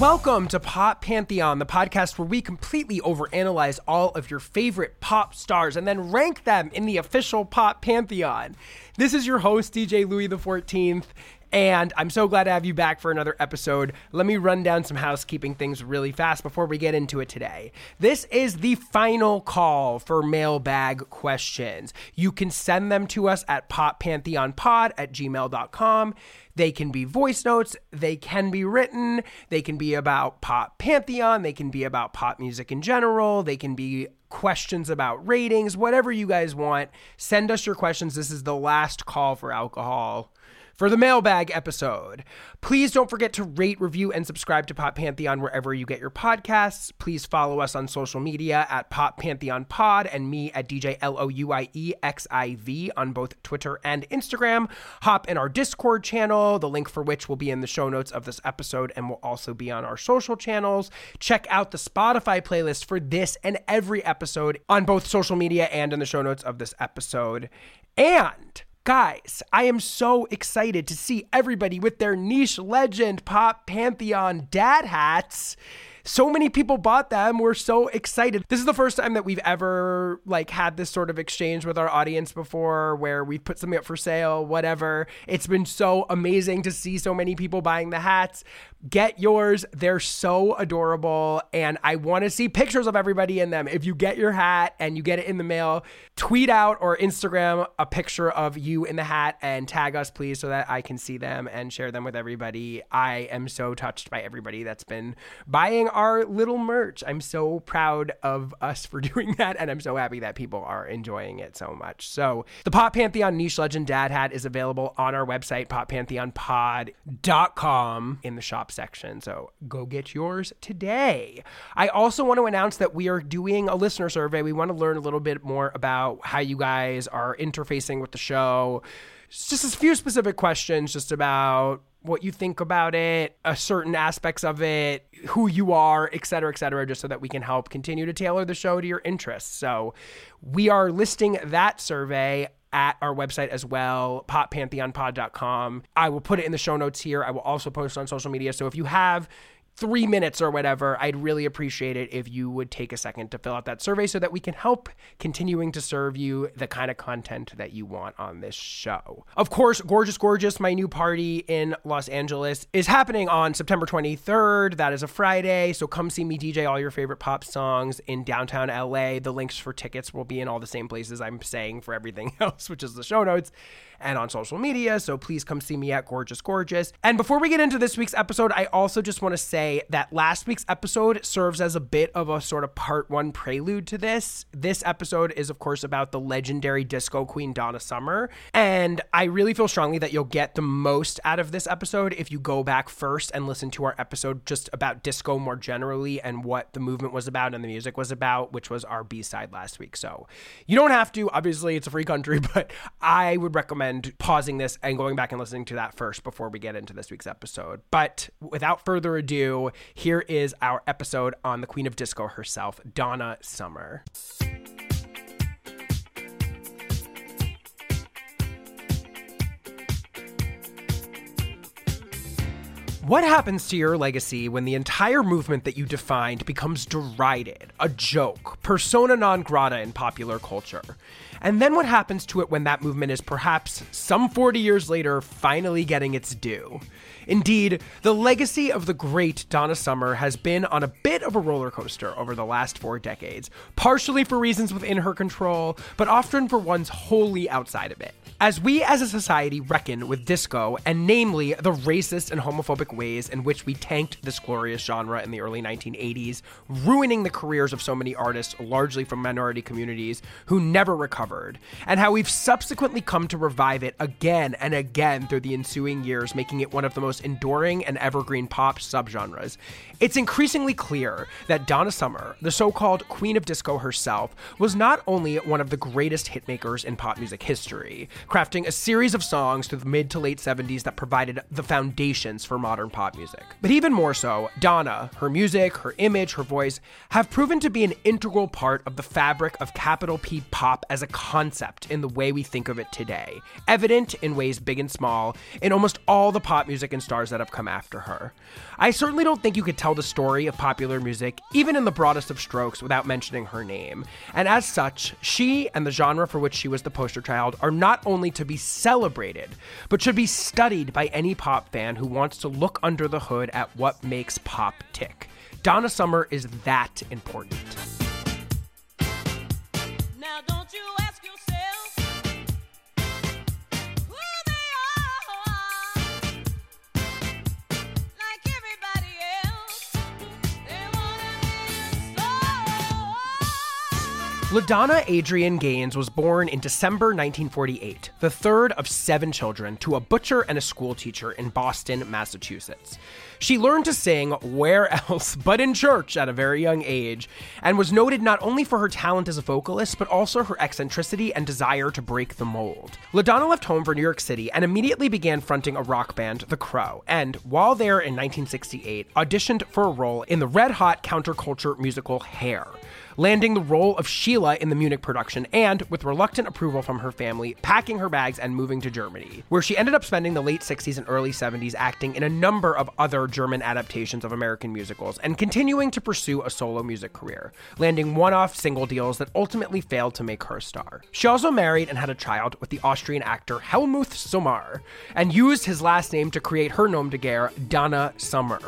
Welcome to Pop Pantheon, the podcast where we completely overanalyze all of your favorite pop stars and then rank them in the official Pop Pantheon. This is your host, DJ Louie XIV, and I'm so glad to have you back for another episode. Let me run down some housekeeping things really fast before we get into it today. This is the final call for mailbag questions. You can send them to us at poppantheonpod at gmail.com. They can be voice notes, they can be written, they can be about Pop Pantheon, they can be about pop music in general, they can be questions about ratings, whatever you guys want. Send us your questions. This is the last call for alcohol for the mailbag episode. Please don't forget to rate, review, and subscribe to Pop Pantheon wherever you get your podcasts. Please follow us on social media at Pop Pantheon Pod and me at DJ L O U I E X I V on both Twitter and Instagram. Hop in our Discord channel, the link for which will be in the show notes of this episode and will also be on our social channels. Check out the Spotify playlist for this and every episode on both social media and in the show notes of this episode. And Guys, I am so excited to see everybody with their niche legend pop pantheon dad hats. So many people bought them. We're so excited. This is the first time that we've ever like had this sort of exchange with our audience before where we've put something up for sale, whatever. It's been so amazing to see so many people buying the hats. Get yours. They're so adorable and I want to see pictures of everybody in them. If you get your hat and you get it in the mail, tweet out or Instagram a picture of you in the hat and tag us please so that I can see them and share them with everybody. I am so touched by everybody that's been buying our little merch. I'm so proud of us for doing that, and I'm so happy that people are enjoying it so much. So, the Pop Pantheon Niche Legend Dad Hat is available on our website, poppantheonpod.com, in the shop section. So, go get yours today. I also want to announce that we are doing a listener survey. We want to learn a little bit more about how you guys are interfacing with the show just a few specific questions just about what you think about it, a certain aspects of it, who you are, et cetera, et cetera, just so that we can help continue to tailor the show to your interests. So we are listing that survey at our website as well, poppantheonpod.com. I will put it in the show notes here. I will also post on social media. So if you have three minutes or whatever, I'd really appreciate it if you would take a second to fill out that survey so that we can help continuing to serve you the kind of content that you want on this show. Of course, Gorgeous Gorgeous, my new party in Los Angeles, is happening on September 23rd. That is a Friday. So come see me DJ all your favorite pop songs in downtown LA. The links for tickets will be in all the same places I'm saying for everything else, which is the show notes and on social media. So please come see me at Gorgeous Gorgeous. And before we get into this week's episode, I also just want to say that last week's episode serves as a bit of a sort of part one prelude to this. This episode is, of course, about the legendary disco queen Donna Summer. And I really feel strongly that you'll get the most out of this episode if you go back first and listen to our episode just about disco more generally and what the movement was about and the music was about, which was our B side last week. So you don't have to, obviously, it's a free country, but I would recommend pausing this and going back and listening to that first before we get into this week's episode. But without further ado, here is our episode on the Queen of Disco herself, Donna Summer. What happens to your legacy when the entire movement that you defined becomes derided, a joke, persona non grata in popular culture? And then what happens to it when that movement is perhaps some 40 years later finally getting its due? Indeed, the legacy of the great Donna Summer has been on a bit of a roller coaster over the last four decades, partially for reasons within her control, but often for ones wholly outside of it. As we as a society reckon with disco, and namely the racist and homophobic ways in which we tanked this glorious genre in the early 1980s, ruining the careers of so many artists, largely from minority communities, who never recovered, and how we've subsequently come to revive it again and again through the ensuing years, making it one of the most enduring and evergreen pop subgenres, it's increasingly clear that Donna Summer, the so called Queen of Disco herself, was not only one of the greatest hitmakers in pop music history, crafting a series of songs through the mid to late 70s that provided the foundations for modern pop music. But even more so, Donna, her music, her image, her voice, have proven to be an integral part of the fabric of capital P pop as a concept in the way we think of it today, evident in ways big and small in almost all the pop music and stars that have come after her. I certainly don't think you could tell the story of popular music, even in the broadest of strokes, without mentioning her name. And as such, she and the genre for which she was the poster child are not only to be celebrated, but should be studied by any pop fan who wants to look under the hood at what makes pop tick. Donna Summer is that important. LaDonna Adrian Gaines was born in December 1948, the third of seven children, to a butcher and a schoolteacher in Boston, Massachusetts. She learned to sing where else but in church at a very young age, and was noted not only for her talent as a vocalist, but also her eccentricity and desire to break the mold. LaDonna left home for New York City and immediately began fronting a rock band, The Crow, and while there in 1968, auditioned for a role in the red hot counterculture musical Hair landing the role of Sheila in the Munich production, and, with reluctant approval from her family, packing her bags and moving to Germany, where she ended up spending the late 60s and early 70s acting in a number of other German adaptations of American musicals, and continuing to pursue a solo music career, landing one off single deals that ultimately failed to make her a star. She also married and had a child with the Austrian actor Helmut Sommer, and used his last name to create her nom de guerre, Donna Summer.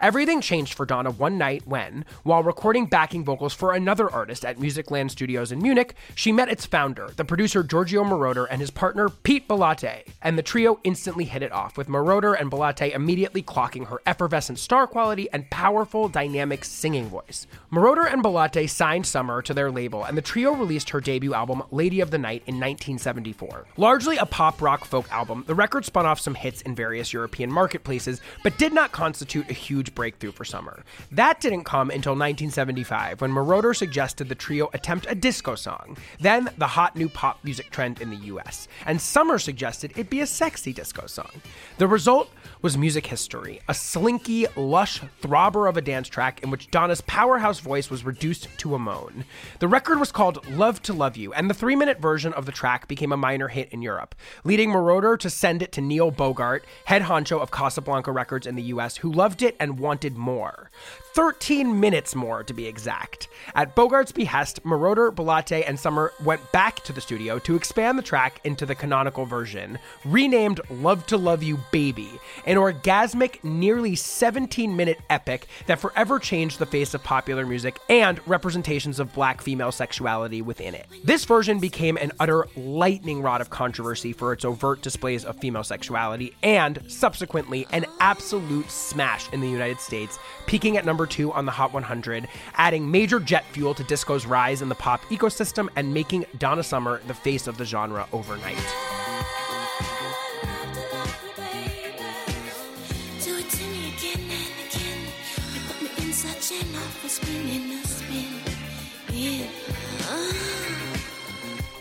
Everything changed for Donna one night when, while recording backing vocals for another artist at Musicland Studios in Munich, she met its founder, the producer Giorgio Moroder, and his partner Pete Bellotte, and the trio instantly hit it off, with Moroder and Bellotte immediately clocking her effervescent star quality and powerful, dynamic singing voice. Moroder and Bellotte signed Summer to their label, and the trio released her debut album, Lady of the Night, in 1974. Largely a pop rock folk album, the record spun off some hits in various European marketplaces, but did not constitute a huge huge breakthrough for Summer. That didn't come until 1975 when Moroder suggested the trio attempt a disco song, then the hot new pop music trend in the US, and Summer suggested it be a sexy disco song. The result was music history, a slinky, lush throbber of a dance track in which Donna's powerhouse voice was reduced to a moan. The record was called Love to Love You, and the three minute version of the track became a minor hit in Europe, leading Moroder to send it to Neil Bogart, head honcho of Casablanca Records in the US, who loved it and wanted more. 13 minutes more to be exact. At Bogart's behest, Moroder, Bellotte, and Summer went back to the studio to expand the track into the canonical version, renamed Love to Love You Baby, an orgasmic, nearly 17 minute epic that forever changed the face of popular music and representations of black female sexuality within it. This version became an utter lightning rod of controversy for its overt displays of female sexuality and, subsequently, an absolute smash in the United States, peaking at number two on the Hot 100, adding major jet fuel to disco's rise in the pop ecosystem and making Donna Summer the face of the genre overnight.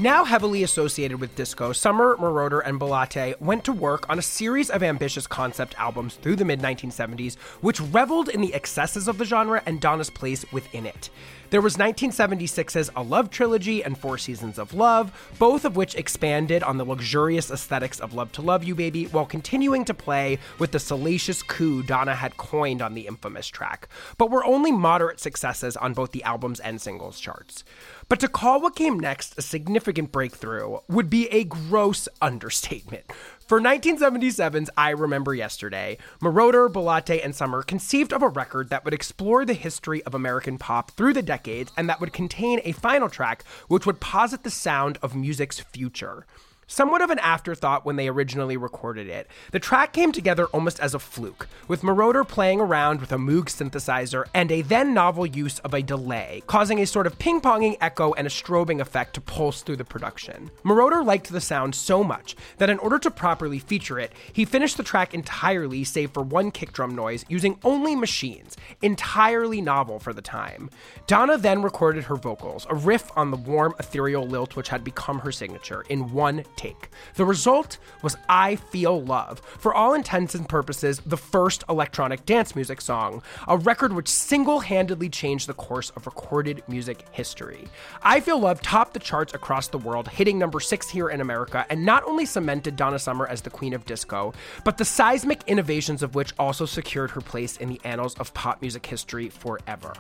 Now heavily associated with disco, Summer, Moroder, and Bellotte went to work on a series of ambitious concept albums through the mid 1970s, which reveled in the excesses of the genre and Donna's place within it. There was 1976's A Love Trilogy and Four Seasons of Love, both of which expanded on the luxurious aesthetics of Love to Love You Baby while continuing to play with the salacious coup Donna had coined on the infamous track, but were only moderate successes on both the albums and singles charts. But to call what came next a significant breakthrough would be a gross understatement. For 1977's I Remember Yesterday, Moroder, Bellotte, and Summer conceived of a record that would explore the history of American pop through the decades and that would contain a final track which would posit the sound of music's future. Somewhat of an afterthought when they originally recorded it, the track came together almost as a fluke, with Moroder playing around with a Moog synthesizer and a then novel use of a delay, causing a sort of ping ponging echo and a strobing effect to pulse through the production. Moroder liked the sound so much that in order to properly feature it, he finished the track entirely save for one kick drum noise using only machines, entirely novel for the time. Donna then recorded her vocals, a riff on the warm, ethereal lilt which had become her signature, in one take. The result was I Feel Love, for all intents and purposes, the first electronic dance music song, a record which single handedly changed the course of recorded music history. I Feel Love topped the charts across the world, hitting number six here in America, and not only cemented Donna Summer as the queen of disco, but the seismic innovations of which also secured her place in the annals of pop music history forever.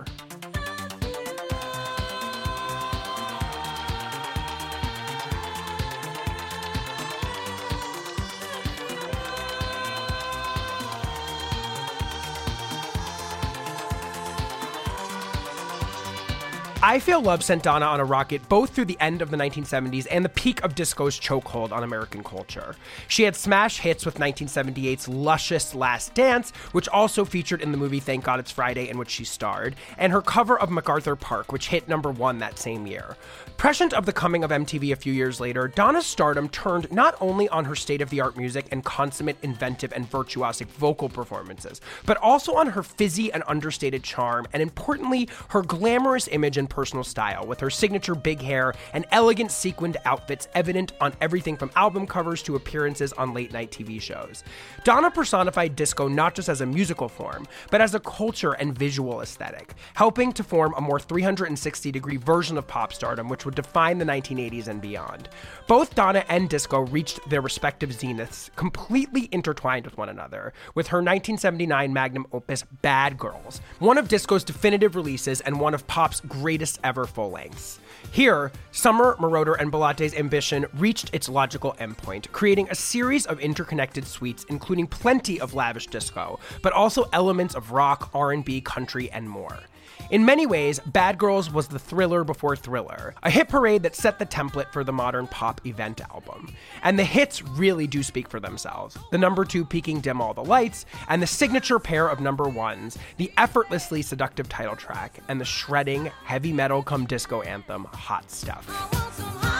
I Feel Love sent Donna on a rocket both through the end of the 1970s and the peak of disco's chokehold on American culture. She had smash hits with 1978's luscious Last Dance, which also featured in the movie Thank God It's Friday, in which she starred, and her cover of MacArthur Park, which hit number one that same year. Prescient of the coming of MTV a few years later, Donna's stardom turned not only on her state of the art music and consummate inventive and virtuosic vocal performances, but also on her fizzy and understated charm, and importantly, her glamorous image and personal style, with her signature big hair and elegant sequined outfits evident on everything from album covers to appearances on late night TV shows. Donna personified disco not just as a musical form, but as a culture and visual aesthetic, helping to form a more 360 degree version of pop stardom, which would define the 1980s and beyond. Both Donna and disco reached their respective zeniths completely intertwined with one another, with her 1979 magnum opus Bad Girls, one of disco's definitive releases and one of pop's greatest ever full lengths. Here, Summer, Moroder, and Bellotte's ambition reached its logical endpoint, creating a series of interconnected suites, including plenty of lavish disco, but also elements of rock, R&B, country, and more. In many ways, Bad Girls was the thriller before thriller, a hit parade that set the template for the modern pop event album. And the hits really do speak for themselves. The number two peaking Dim All the Lights, and the signature pair of number ones, the effortlessly seductive title track, and the shredding, heavy metal come disco anthem, Hot Stuff.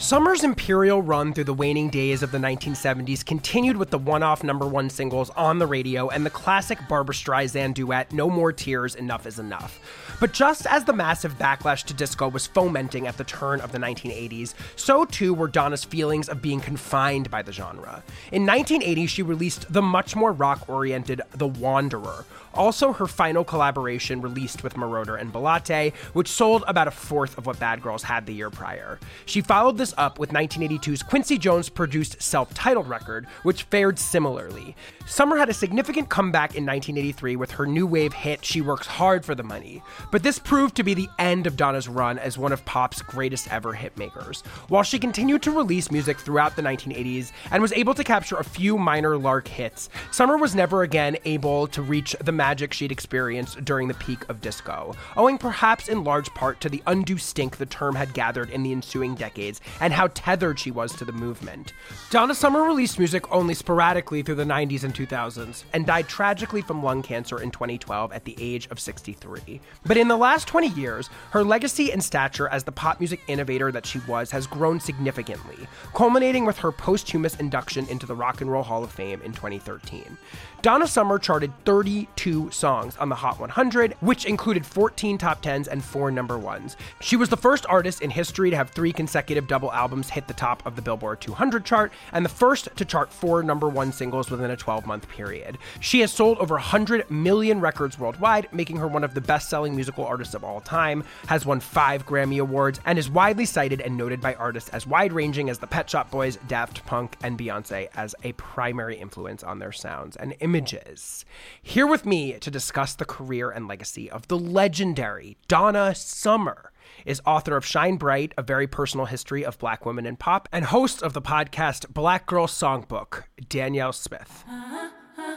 Summer's imperial run through the waning days of the 1970s continued with the one off number one singles on the radio and the classic Barbra Streisand duet, No More Tears, Enough is Enough. But just as the massive backlash to disco was fomenting at the turn of the 1980s, so too were Donna's feelings of being confined by the genre. In 1980, she released the much more rock oriented The Wanderer, also her final collaboration released with Moroder and Bellotte, which sold about a fourth of what Bad Girls had the year prior. She followed this up with 1982's Quincy Jones produced self titled record, which fared similarly. Summer had a significant comeback in 1983 with her new wave hit She Works Hard for the Money, but this proved to be the end of Donna's run as one of pop's greatest ever hitmakers. While she continued to release music throughout the 1980s and was able to capture a few minor lark hits, Summer was never again able to reach the magic she'd experienced during the peak of disco, owing perhaps in large part to the undue stink the term had gathered in the ensuing decades and how tethered she was to the movement. Donna Summer released music only sporadically through the 90s and 2000s and died tragically from lung cancer in 2012 at the age of 63. But in the last 20 years, her legacy and stature as the pop music innovator that she was has grown significantly, culminating with her posthumous induction into the Rock and Roll Hall of Fame in 2013. Donna Summer charted 32 songs on the Hot 100, which included 14 top 10s and 4 number 1s. She was the first artist in history to have 3 consecutive double albums hit the top of the Billboard 200 chart and the first to chart 4 number 1 singles within a 12-month period. She has sold over 100 million records worldwide, making her one of the best-selling musical artists of all time, has won 5 Grammy awards, and is widely cited and noted by artists as wide-ranging as the Pet Shop Boys, Daft Punk, and Beyonce as a primary influence on their sounds and images. Here with me to discuss the career and legacy of the legendary Donna Summer is author of Shine Bright, a very personal history of black women in pop, and host of the podcast Black Girl Songbook, Danyel Smith.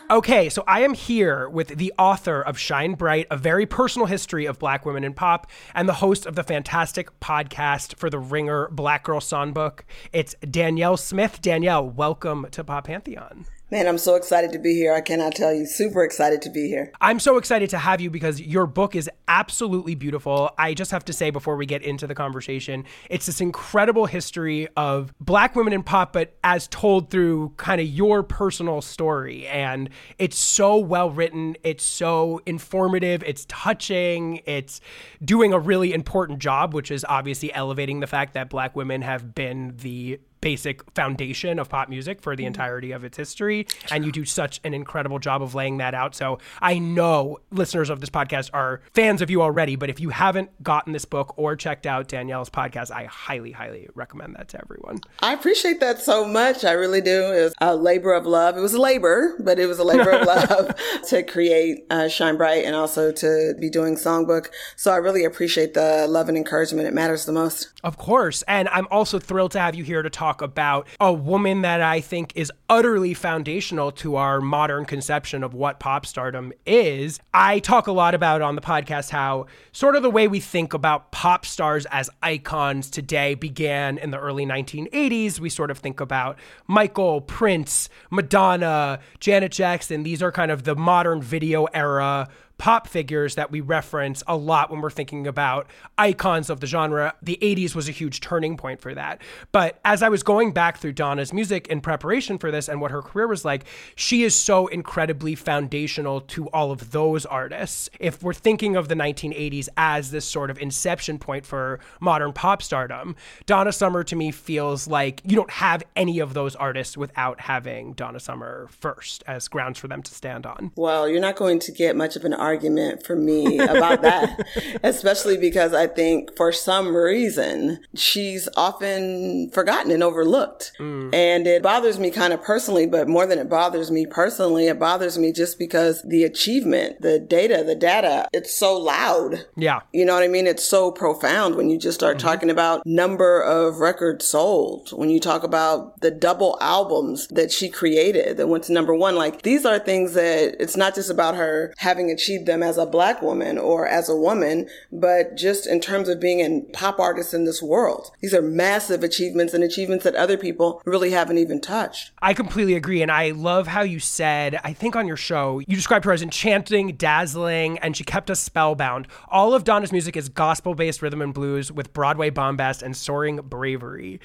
Okay, so I am here with the author of Shine Bright, a very personal history of black women in pop, and the host of the fantastic podcast for the Ringer Black Girl Songbook. It's Danyel Smith. Danyel, welcome to Pop Pantheon. Man, I'm so excited to be here. I cannot tell you. Super excited to be here. I'm so excited to have you because your book is absolutely beautiful. I just have to say before we get into the conversation, it's this incredible history of black women in pop, but as told through kind of your personal story. And it's so well written, it's so informative, it's touching, it's doing a really important job, which is obviously elevating the fact that black women have been the basic foundation of pop music for the mm-hmm. entirety of its history. And you do such an incredible job of laying that out. So I know listeners of this podcast are fans of you already, but if you haven't gotten this book or checked out Danyel's podcast, I highly, highly recommend that to everyone. I appreciate that so much. I really do. It was a labor of love. It was a labor, but it was a labor of love to create uh, Shine Bright and also to be doing Songbook. So I really appreciate the love and encouragement. It matters the most. Of course. And I'm also thrilled to have you here to talk talk about a woman that I think is utterly foundational to our modern conception of what pop stardom is. I talk a lot about on the podcast how sort of the way we think about pop stars as icons today began in the early 1980s. We sort of think about Michael, Prince, Madonna, Janet Jackson. These are kind of the modern video era pop figures that we reference a lot when we're thinking about icons of the genre. The 80s was a huge turning point for that. But as I was going back through Donna's music in preparation for this and what her career was like, she is so incredibly foundational to all of those artists. If we're thinking of the 1980s as this sort of inception point for modern pop stardom, Donna Summer to me feels like you don't have any of those artists without having Donna Summer first as grounds for them to stand on. Well, you're not going to get much of an argument argument for me about that, especially because I think for some reason she's often forgotten and overlooked. Mm. And it bothers me kind of personally, but more than it bothers me personally, it bothers me just because the achievement, the data, the data, it's so loud. Yeah. You know what I mean? It's so profound when you just start mm-hmm. talking about number of records sold, when you talk about the double albums that she created that went to number one. Like these are things that it's not just about her having achieved them as a black woman or as a woman, but just in terms of being a pop artist in this world. These are massive achievements and achievements that other people really haven't even touched. I completely agree. And I love how you said, I think on your show, you described her as enchanting, dazzling, and she kept us spellbound. All of Donna's music is gospel based rhythm and blues with Broadway bombast and soaring bravery.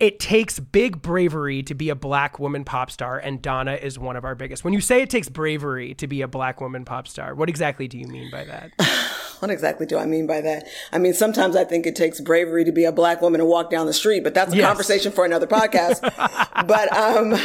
It takes big bravery to be a black woman pop star, and Donna is one of our biggest. When you say it takes bravery to be a black woman pop star, what exactly exactly do you mean by that? what exactly do I mean by that? I mean, sometimes I think it takes bravery to be a black woman and walk down the street, but that's a yes. conversation for another podcast. but um,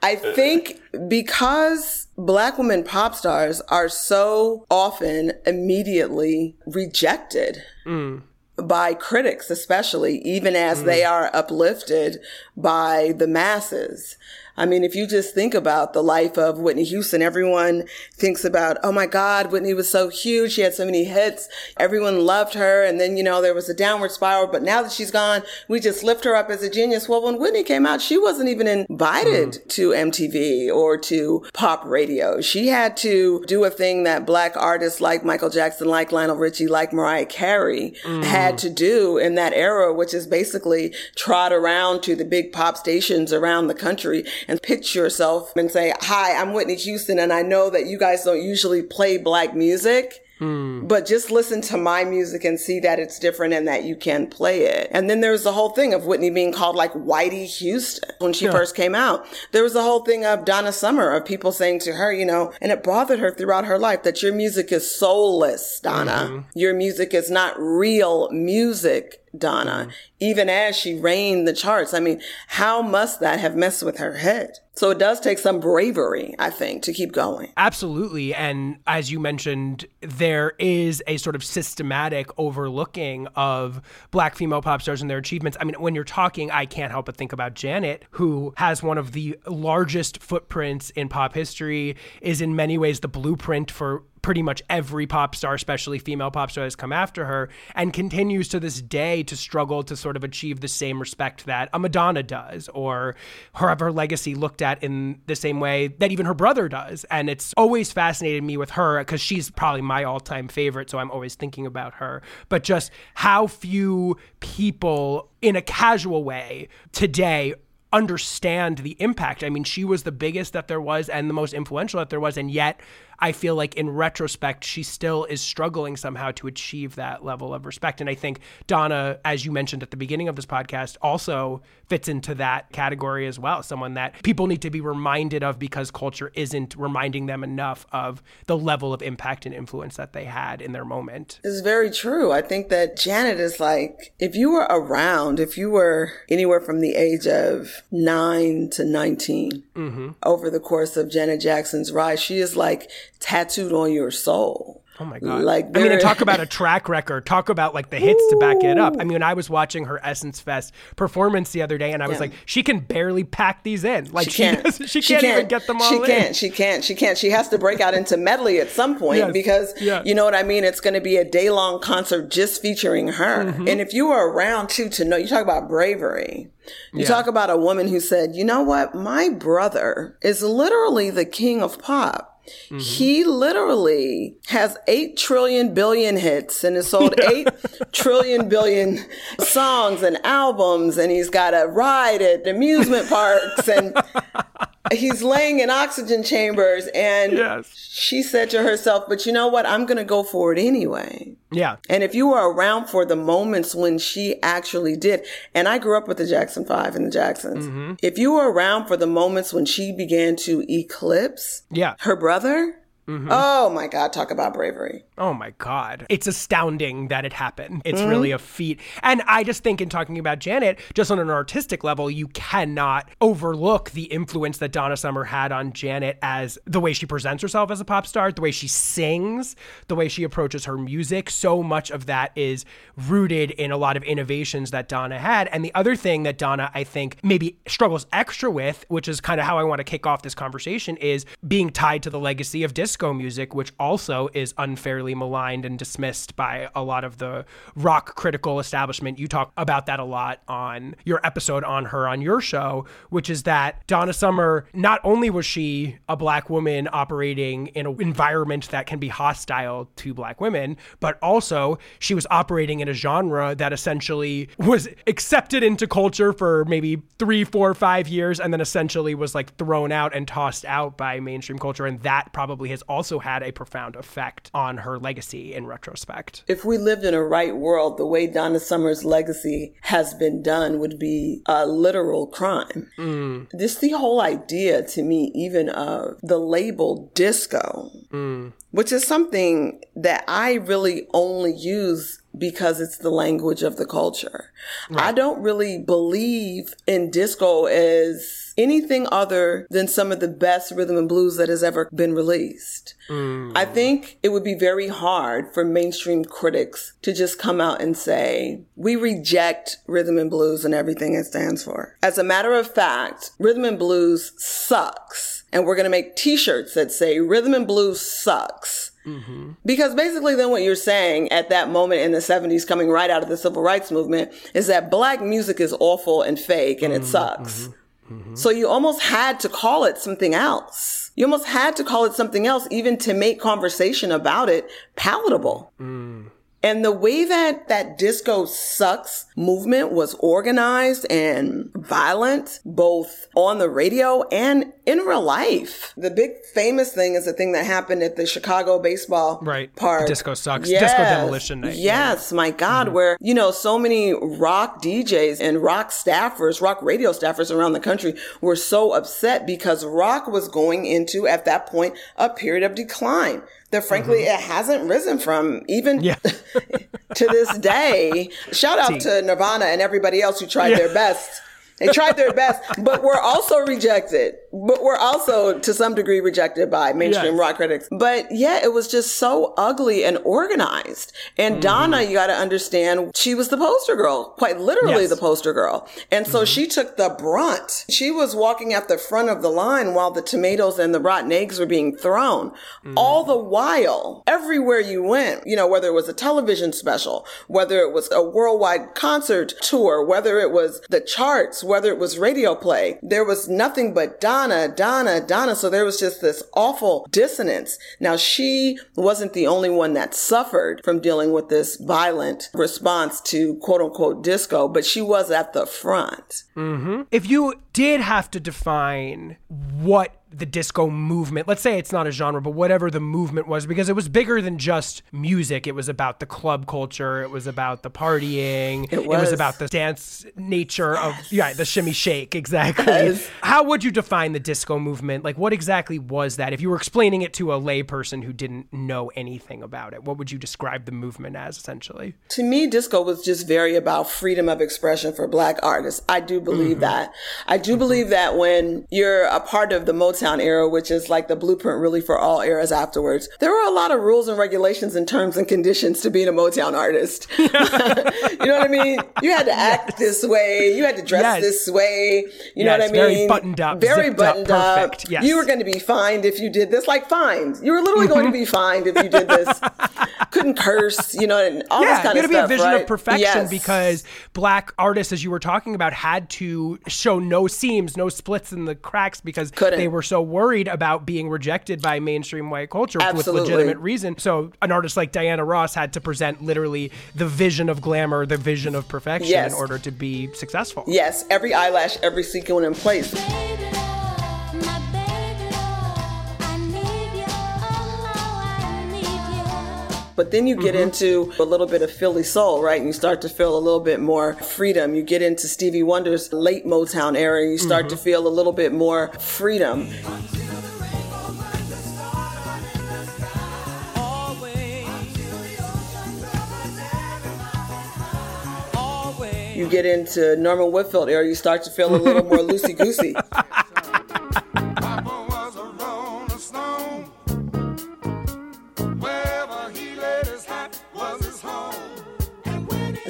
I think because black women pop stars are so often immediately rejected. Mm by critics, especially, even as mm. they are uplifted by the masses. I mean, if you just think about the life of Whitney Houston, everyone thinks about, oh my God, Whitney was so huge. She had so many hits. Everyone loved her. And then, you know, there was a downward spiral. But now that she's gone, we just lift her up as a genius. Well, when Whitney came out, she wasn't even invited mm. to MTV or to pop radio. She had to do a thing that black artists like Michael Jackson, like Lionel Richie, like Mariah Carey mm. had to do in that era, which is basically trot around to the big pop stations around the country and pitch yourself and say, hi, I'm Whitney Houston and I know that you guys don't usually play black music. Mm. But just listen to my music and see that it's different and that you can play it. And then there's the whole thing of Whitney being called like Whitey Houston when she yeah. first came out. There was the whole thing of Donna Summer of people saying to her, you know, and it bothered her throughout her life that your music is soulless, Donna. Mm-hmm. Your music is not real music. Donna, mm-hmm. even as she reigned the charts. I mean, how must that have messed with her head? So it does take some bravery, I think, to keep going. Absolutely. And as you mentioned, there is a sort of systematic overlooking of black female pop stars and their achievements. I mean, when you're talking, I can't help but think about Janet, who has one of the largest footprints in pop history, is in many ways the blueprint for pretty much every pop star, especially female pop star, has come after her and continues to this day to struggle to sort of achieve the same respect that a Madonna does or her, her legacy looked at in the same way that even her brother does. And it's always fascinated me with her because she's probably my all time favorite. So I'm always thinking about her. But just how few people in a casual way today understand the impact. I mean, she was the biggest that there was and the most influential that there was, and yet I feel like in retrospect, she still is struggling somehow to achieve that level of respect. And I think Donna, as you mentioned at the beginning of this podcast, also fits into that category as well. Someone that people need to be reminded of because culture isn't reminding them enough of the level of impact and influence that they had in their moment. It's very true. I think that Janet is like, if you were around, if you were anywhere from the age of nine to 19 mm-hmm. over the course of Janet Jackson's rise, she is like tattooed on your soul. Oh my god! Like I mean, talk about a track record. Talk about like the hits Ooh. to back it up. I mean, I was watching her Essence Fest performance the other day, and I was yeah. like, she can barely pack these in. Like she can't. She, she, she can't, can't, even get them all. She in. can't. She can't. She can't. She has to break out into medley at some point yes. because you know what I mean. It's going to be a day long concert just featuring her. Mm-hmm. And if you were around too to know, you talk about bravery. You yeah. talk about a woman who said, "You know what? My brother is literally the king of pop." Mm-hmm. He literally has 8 trillion billion hits and has sold yeah. 8 trillion billion songs and albums. And he's got a ride at amusement parks and he's laying in oxygen chambers. And yes. she said to herself, But you know what? I'm going to go for it anyway. Yeah. And if you were around for the moments when she actually did, and I grew up with the Jackson Five and the Jacksons, mm-hmm. if you were around for the moments when she began to eclipse yeah. her brother, Mm-hmm. Oh my God, talk about bravery. Oh my God. It's astounding that it happened. It's mm-hmm. really a feat. And I just think, in talking about Janet, just on an artistic level, you cannot overlook the influence that Donna Summer had on Janet as the way she presents herself as a pop star, the way she sings, the way she approaches her music. So much of that is rooted in a lot of innovations that Donna had. And the other thing that Donna, I think, maybe struggles extra with, which is kind of how I want to kick off this conversation, is being tied to the legacy of disco disco music, which also is unfairly maligned and dismissed by a lot of the rock critical establishment. You talk about that a lot on your episode on her on your show, which is that Donna Summer, not only was she a black woman operating in an environment that can be hostile to black women, but also she was operating in a genre that essentially was accepted into culture for maybe three, four, five years, and then essentially was like thrown out and tossed out by mainstream culture. And that probably has also had a profound effect on her legacy in retrospect. If we lived in a right world, the way Donna Summer's legacy has been done would be a literal crime. Mm. This the whole idea to me, even of the label disco, mm. which is something that I really only use because it's the language of the culture. Right. I don't really believe in disco as anything other than some of the best rhythm and blues that has ever been released. Mm. I think it would be very hard for mainstream critics to just come out and say, we reject rhythm and blues and everything it stands for. As a matter of fact, rhythm and blues sucks. And we're going to make t-shirts that say rhythm and blues sucks Mm-hmm. Because basically, then what you're saying at that moment in the 70s, coming right out of the civil rights movement, is that black music is awful and fake and mm-hmm. it sucks. Mm-hmm. Mm-hmm. So you almost had to call it something else. You almost had to call it something else, even to make conversation about it palatable. Mm. And the way that that disco sucks movement was organized and violent, both on the radio and in real life. The big famous thing is the thing that happened at the Chicago baseball right. park. Disco sucks. Yes. Disco demolition night. Yes, yeah. my God, mm-hmm. where, you know, so many rock DJs and rock staffers, rock radio staffers around the country were so upset because rock was going into, at that point, a period of decline that frankly mm-hmm. it hasn't risen from even yeah. to this day. Shout out to Nirvana and everybody else who tried yeah. their best they tried their best, but were also rejected. But were also to some degree rejected by mainstream yes. rock critics. But yeah, it was just so ugly and organized. And mm-hmm. Donna, you got to understand, she was the poster girl, quite literally yes. the poster girl. And so mm-hmm. she took the brunt. She was walking at the front of the line while the tomatoes and the rotten eggs were being thrown. Mm-hmm. All the while, everywhere you went, you know, whether it was a television special, whether it was a worldwide concert tour, whether it was the charts, whether it was radio play, there was nothing but Donna Donna, Donna, Donna. So there was just this awful dissonance. Now she wasn't the only one that suffered from dealing with this violent response to quote unquote disco, but she was at the front. Mm-hmm. If you did have to define what the disco movement, let's say it's not a genre, but whatever the movement was, because it was bigger than just music. It was about the club culture. It was about the partying. It was, it was about the dance nature of, yeah, the shimmy shake. Exactly. Yes. How would you define the disco movement? Like, what exactly was that? If you were explaining it to a layperson who didn't know anything about it, what would you describe the movement as essentially? To me, disco was just very about freedom of expression for black artists. I do believe mm-hmm. that. I do mm-hmm. believe that when you're a part of the Era, which is like the blueprint really for all eras afterwards, there were a lot of rules and regulations and terms and conditions to being a Motown artist. you know what I mean? You had to act yes. this way. You had to dress yes. this way. You yes, know what I mean? Very buttoned up. Very buttoned up. up. Yes. You were going to be fined if you did this. Like fined. You were literally mm-hmm. going to be fined if you did this. Couldn't curse. You know, and all yeah, this kind of stuff. be a vision right? of perfection because black artists, as you were talking about, had to show no seams, no splits in the cracks because Couldn't. they were so worried about being rejected by mainstream white culture Absolutely. with legitimate reason. So an artist like Diana Ross had to present literally the vision of glamour, the vision of perfection yes. in order to be successful. Yes, every eyelash, every sequin in place. But then you get mm-hmm. into a little bit of Philly soul, right? And you start to feel a little bit more freedom. You get into Stevie Wonder's late Motown era, and you start mm-hmm. to feel a little bit more freedom. You get into Norman Whitfield era, you start to feel a little more loosey goosey.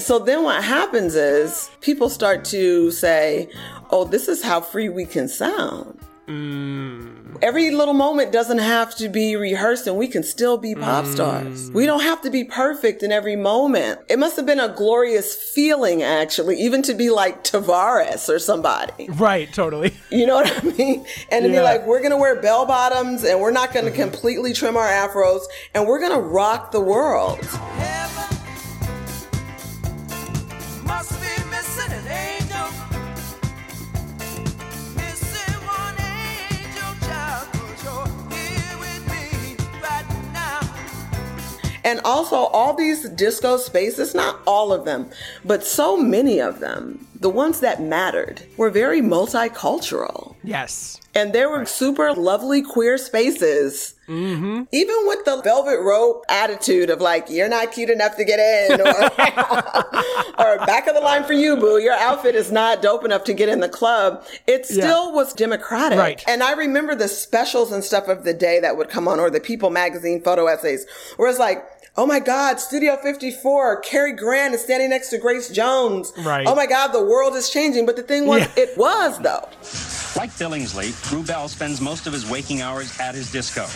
So then what happens is people start to say, oh, this is how free we can sound. Mm. Every little moment doesn't have to be rehearsed and we can still be pop mm. stars. We don't have to be perfect in every moment. It must have been a glorious feeling, actually, even to be like Tavares or somebody. Right, totally. You know what I mean? And to yeah. be like, we're going to wear bell bottoms and we're not going to mm-hmm. completely trim our afros and we're going to rock the world. And also, all these disco spaces, not all of them, but so many of them, the ones that mattered, were very multicultural. Yes. And there were super lovely queer spaces. Mm-hmm. Even with the velvet rope attitude of like, you're not cute enough to get in, or, or back of the line for you, boo. Your outfit is not dope enough to get in the club. It still yeah. was democratic. Right. And I remember the specials and stuff of the day that would come on, or the People magazine photo essays, where it's like, Oh my God, Studio 54, Cary Grant is standing next to Grace Jones. Right. Oh my God, the world is changing. But the thing was, yeah. it was though. Like Billingsley, Rubell spends most of his waking hours at his disco,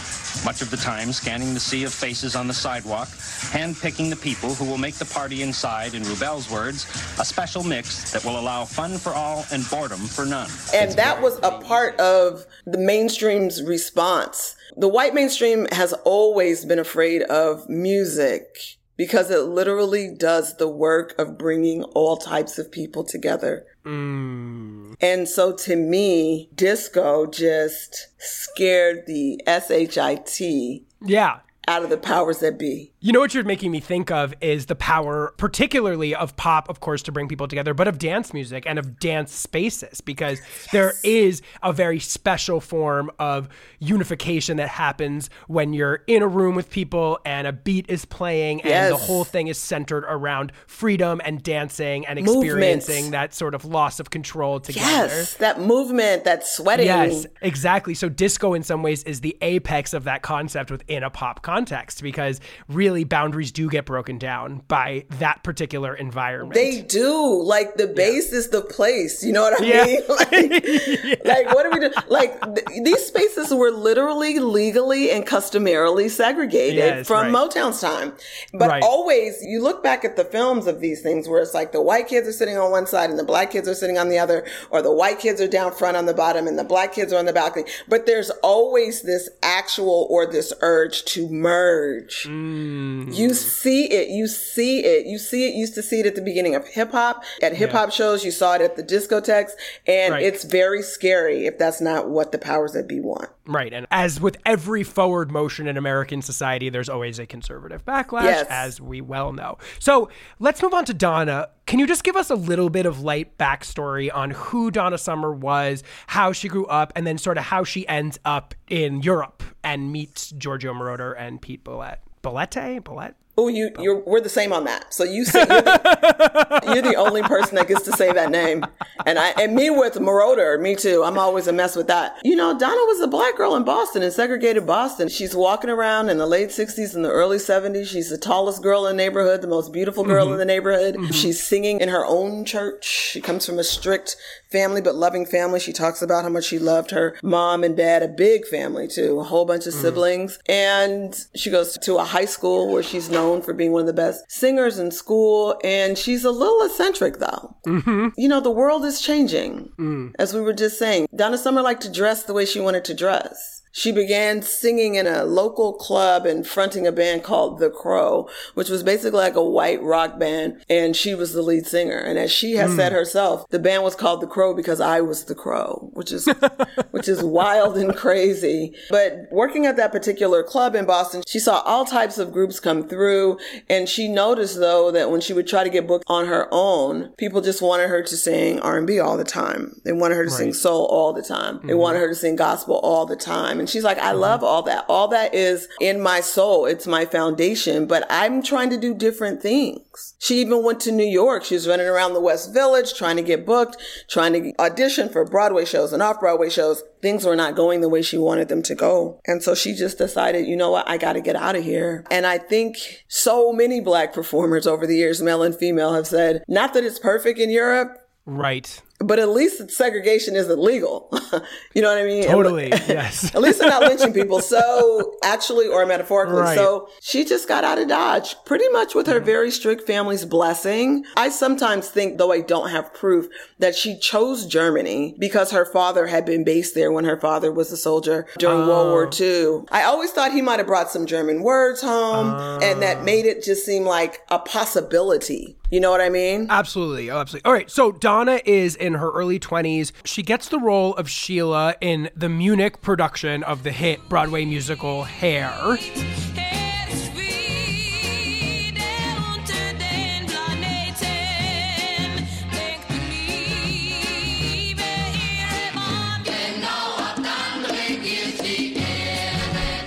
much of the time scanning the sea of faces on the sidewalk, handpicking the people who will make the party inside, in Rubell's words, a special mix that will allow fun for all and boredom for none. And that was a part of the mainstream's response. The white mainstream has always been afraid of music because it literally does the work of bringing all types of people together. Mm. And so to me, disco just scared the SHIT. Yeah. Out of the powers that be. You know what you're making me think of is the power, particularly of pop, of course, to bring people together, but of dance music and of dance spaces, because yes. there is a very special form of unification that happens when you're in a room with people and a beat is playing and yes. the whole thing is centered around freedom and dancing and experiencing that sort of loss of control together. Yes, that movement, that sweating. Yes, exactly. So disco, in some ways, is the apex of that concept within a pop context, because really really boundaries do get broken down by that particular environment. They do. Like the base yeah. is the place. You know what I yeah. mean? Like, yeah. like what are we doing? Like th- these spaces were literally legally and customarily segregated yes, from right. Motown's time. But right. always, you look back at the films of these things where it's like the white kids are sitting on one side and the black kids are sitting on the other, or the white kids are down front on the bottom and the black kids are on the balcony. But there's always this actual or this urge to merge. Mm. You mm. see it. You see it. You see it. You used to see it at the beginning of hip hop. At hip hop yeah. shows, you saw it at the discotheques. And right. it's very scary if that's not what the powers that be want. Right. And as with every forward motion in American society, there's always a conservative backlash, yes. as we well know. So let's move on to Donna. Can you just give us a little bit of light backstory on who Donna Summer was, how she grew up, and then sort of how she ends up in Europe and meets Giorgio Moroder and Pete Bollette? Bollette? Bollette? Oh, you, you're, we're the same on that. So you say you're the, you're the, only person that gets to say that name. And I, and me with Moroder, me too. I'm always a mess with that. You know, Donna was a black girl in Boston, in segregated Boston. She's walking around in the late 60s and the early 70s. She's the tallest girl in the neighborhood, the most beautiful girl mm-hmm. in the neighborhood. Mm-hmm. She's singing in her own church. She comes from a strict family, but loving family. She talks about how much she loved her mom and dad, a big family too, a whole bunch of mm-hmm. siblings. And she goes to a high school where she's known known for being one of the best singers in school. And she's a little eccentric though. Mm-hmm. You know, the world is changing. Mm. As we were just saying, Donna Summer liked to dress the way she wanted to dress. She began singing in a local club and fronting a band called The Crow, which was basically like a white rock band. And she was the lead singer. And as she has mm. said herself, the band was called The Crow because I was the crow, which is, which is wild and crazy. But working at that particular club in Boston, she saw all types of groups come through. And she noticed though that when she would try to get booked on her own, people just wanted her to sing R&B all the time. They wanted her to right. sing soul all the time. They mm-hmm. wanted her to sing gospel all the time. And she's like, I mm-hmm. love all that. All that is in my soul. It's my foundation, but I'm trying to do different things. She even went to New York. She was running around the West Village trying to get booked, trying to audition for Broadway shows and off Broadway shows. Things were not going the way she wanted them to go. And so she just decided, you know what? I got to get out of here. And I think so many black performers over the years, male and female, have said, not that it's perfect in Europe. Right but at least segregation isn't legal. you know what I mean? Totally. yes. at least they're not lynching people. So actually, or metaphorically. Right. So she just got out of Dodge pretty much with her mm. very strict family's blessing. I sometimes think, though I don't have proof, that she chose Germany because her father had been based there when her father was a soldier during oh. World War II. I always thought he might have brought some German words home and that oh. made it just seem like a possibility. You know what I mean? Absolutely. Oh, absolutely. All right. So Donna is in her early 20s. She gets the role of Sheila in the Munich production of the hit Broadway musical Hair.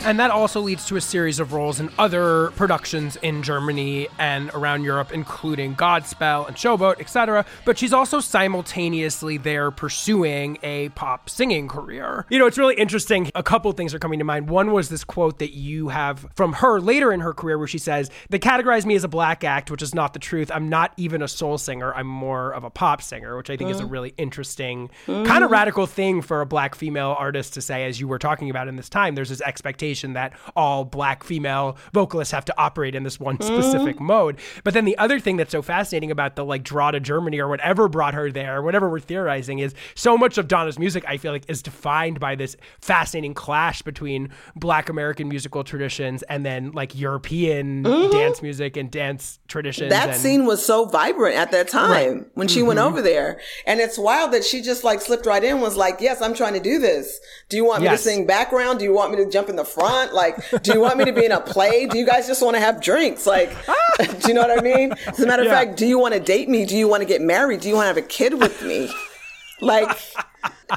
And that also leads to a series of roles in other productions in Germany and around Europe, including Godspell and Showboat, etc. But she's also simultaneously there pursuing a pop singing career. You know, it's really interesting. A couple things are coming to mind. One was this quote that you have from her later in her career where she says, They categorize me as a black act, which is not the truth. I'm not even a soul singer. I'm more of a pop singer, which I think mm. is a mm. really interesting, mm. kind of radical thing for a black female artist to say, as you were talking about in this time. There's this expectation expectation that all black female vocalists have to operate in this one specific mode. But then the other thing that's so fascinating about the like draw to Germany or whatever brought her there, whatever we're theorizing, is so much of Donna's music, I feel like, is defined by this fascinating clash between black American musical traditions and then like European mm-hmm. dance music and dance traditions. That and, scene was so vibrant at that time right. when she mm-hmm. went over there. And it's wild that she just like slipped right in, was like, Yes, I'm trying to do this. Do you want me to sing background? Do you want me to jump in the front? Front? Like, do you want me to be in a play? Do you guys just want to have drinks? Like, ah! do you know what I mean? As a matter of yeah. fact, do you want to date me? Do you want to get married? Do you want to have a kid with me? Like,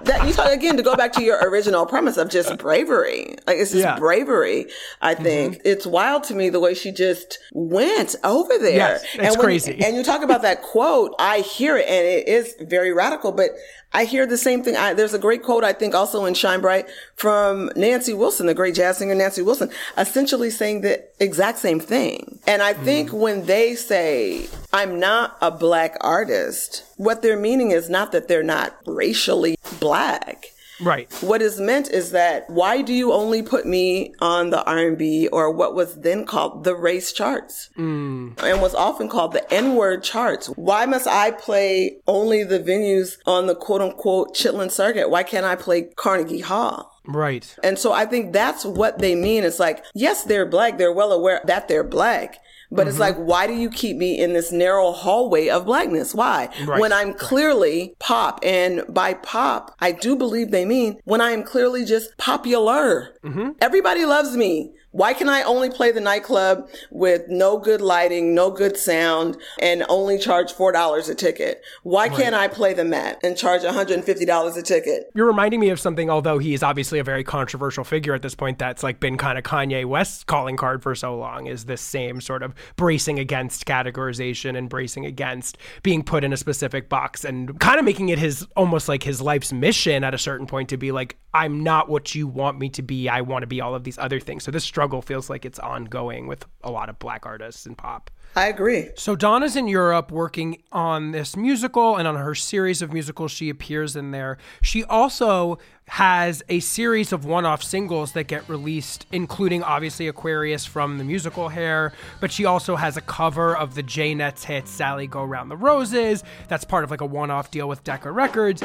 that you talk again to go back to your original premise of just uh, bravery. Like it's just Yeah. bravery. I mm-hmm. think it's wild to me the way she just went over there. Yes, it's and when- crazy. And you talk about that quote, I hear it, and it is very radical, but. I hear the same thing. I, there's a great quote, I think, also in Shine Bright from Nancy Wilson, the great jazz singer Nancy Wilson, essentially saying the exact same thing. And I think mm-hmm. when they say, I'm not a black artist, what they're meaning is not that they're not racially black. Right. What is meant is that why do you only put me on the R&B or what was then called the race charts mm. and was often called the N-word charts? Why must I play only the venues on the quote unquote Chitlin circuit? Why can't I play Carnegie Hall? Right. And so I think that's what they mean. It's like, yes, they're black. They're well aware that they're black. But it's mm-hmm. like, why do you keep me in this narrow hallway of blackness? Why? Right. When I'm clearly pop. And by pop, I do believe they mean when I am clearly just popular. Mm-hmm. Everybody loves me. Why can I only play the nightclub with no good lighting, no good sound, and only charge $4 a ticket? Why can't I play the Met and charge $150 a ticket? You're reminding me of something, although he is obviously a very controversial figure at this point, that's like been kind of Kanye West's calling card for so long, is this same sort of bracing against categorization and bracing against being put in a specific box and kind of making it his almost like his life's mission at a certain point to be like, I'm not what you want me to be. I want to be all of these other things. So this struggle feels like it's ongoing with a lot of black artists in pop. I agree. So Donna's in Europe working on this musical and on her series of musicals she appears in there. She also has a series of one-off singles that get released including obviously Aquarius from the musical Hair, but she also has a cover of the Jaynetts hit Sally Go Round the Roses. That's part of like a one-off deal with Decca Records.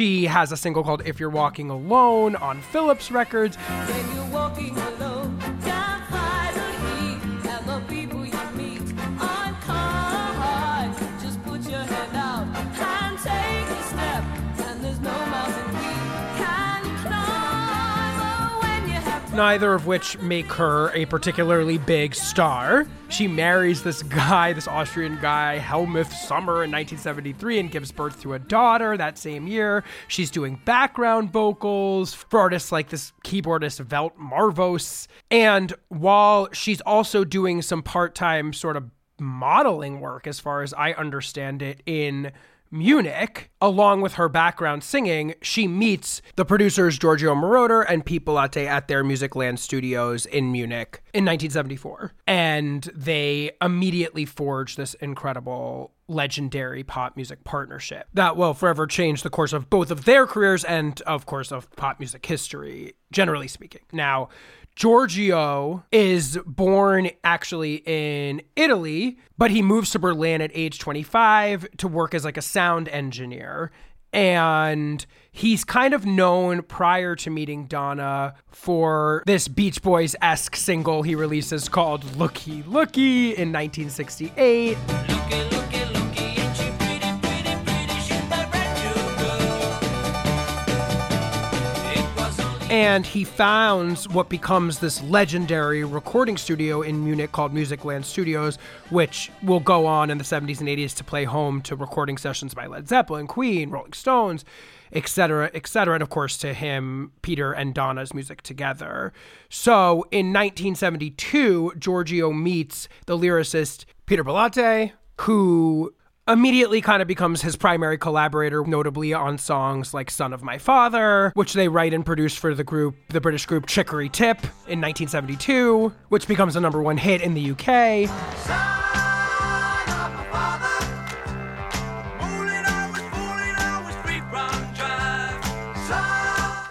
She has a single called If You're Walking Alone on Philips Records. Neither of which make her a particularly big star. She marries this guy, this Austrian guy, Helmuth Sommer, in 1973 and gives birth to a daughter that same year. She's doing background vocals for artists like this keyboardist Veit Marvos. And while she's also doing some part time sort of modeling work, as far as I understand it, in Munich, along with her background singing, she meets the producers Giorgio Moroder and Pete Bellotte at their Musicland studios in Munich in 1974. And they immediately forge this incredible, legendary pop music partnership that will forever change the course of both of their careers and, of course, of pop music history, generally speaking. Now, Giorgio is born actually in Italy, but he moves to Berlin at age 25 to work as like a sound engineer. And he's kind of known prior to meeting Donna for this Beach Boys esque single he releases called Looky Looky in 1968. Looky, looky, And he founds what becomes this legendary recording studio in Munich called Musicland Studios, which will go on in the 70s and 80s to play home to recording sessions by Led Zeppelin, Queen, Rolling Stones, etc., etc., and of course to him, Peter and Donna's music together. So in 1972, Giorgio meets the lyricist Peter Bellotte, who immediately kind of becomes his primary collaborator, notably on songs like Son of My Father, which they write and produce for the group, the British group Chicory Tip in 1972, which becomes a number one hit in the UK.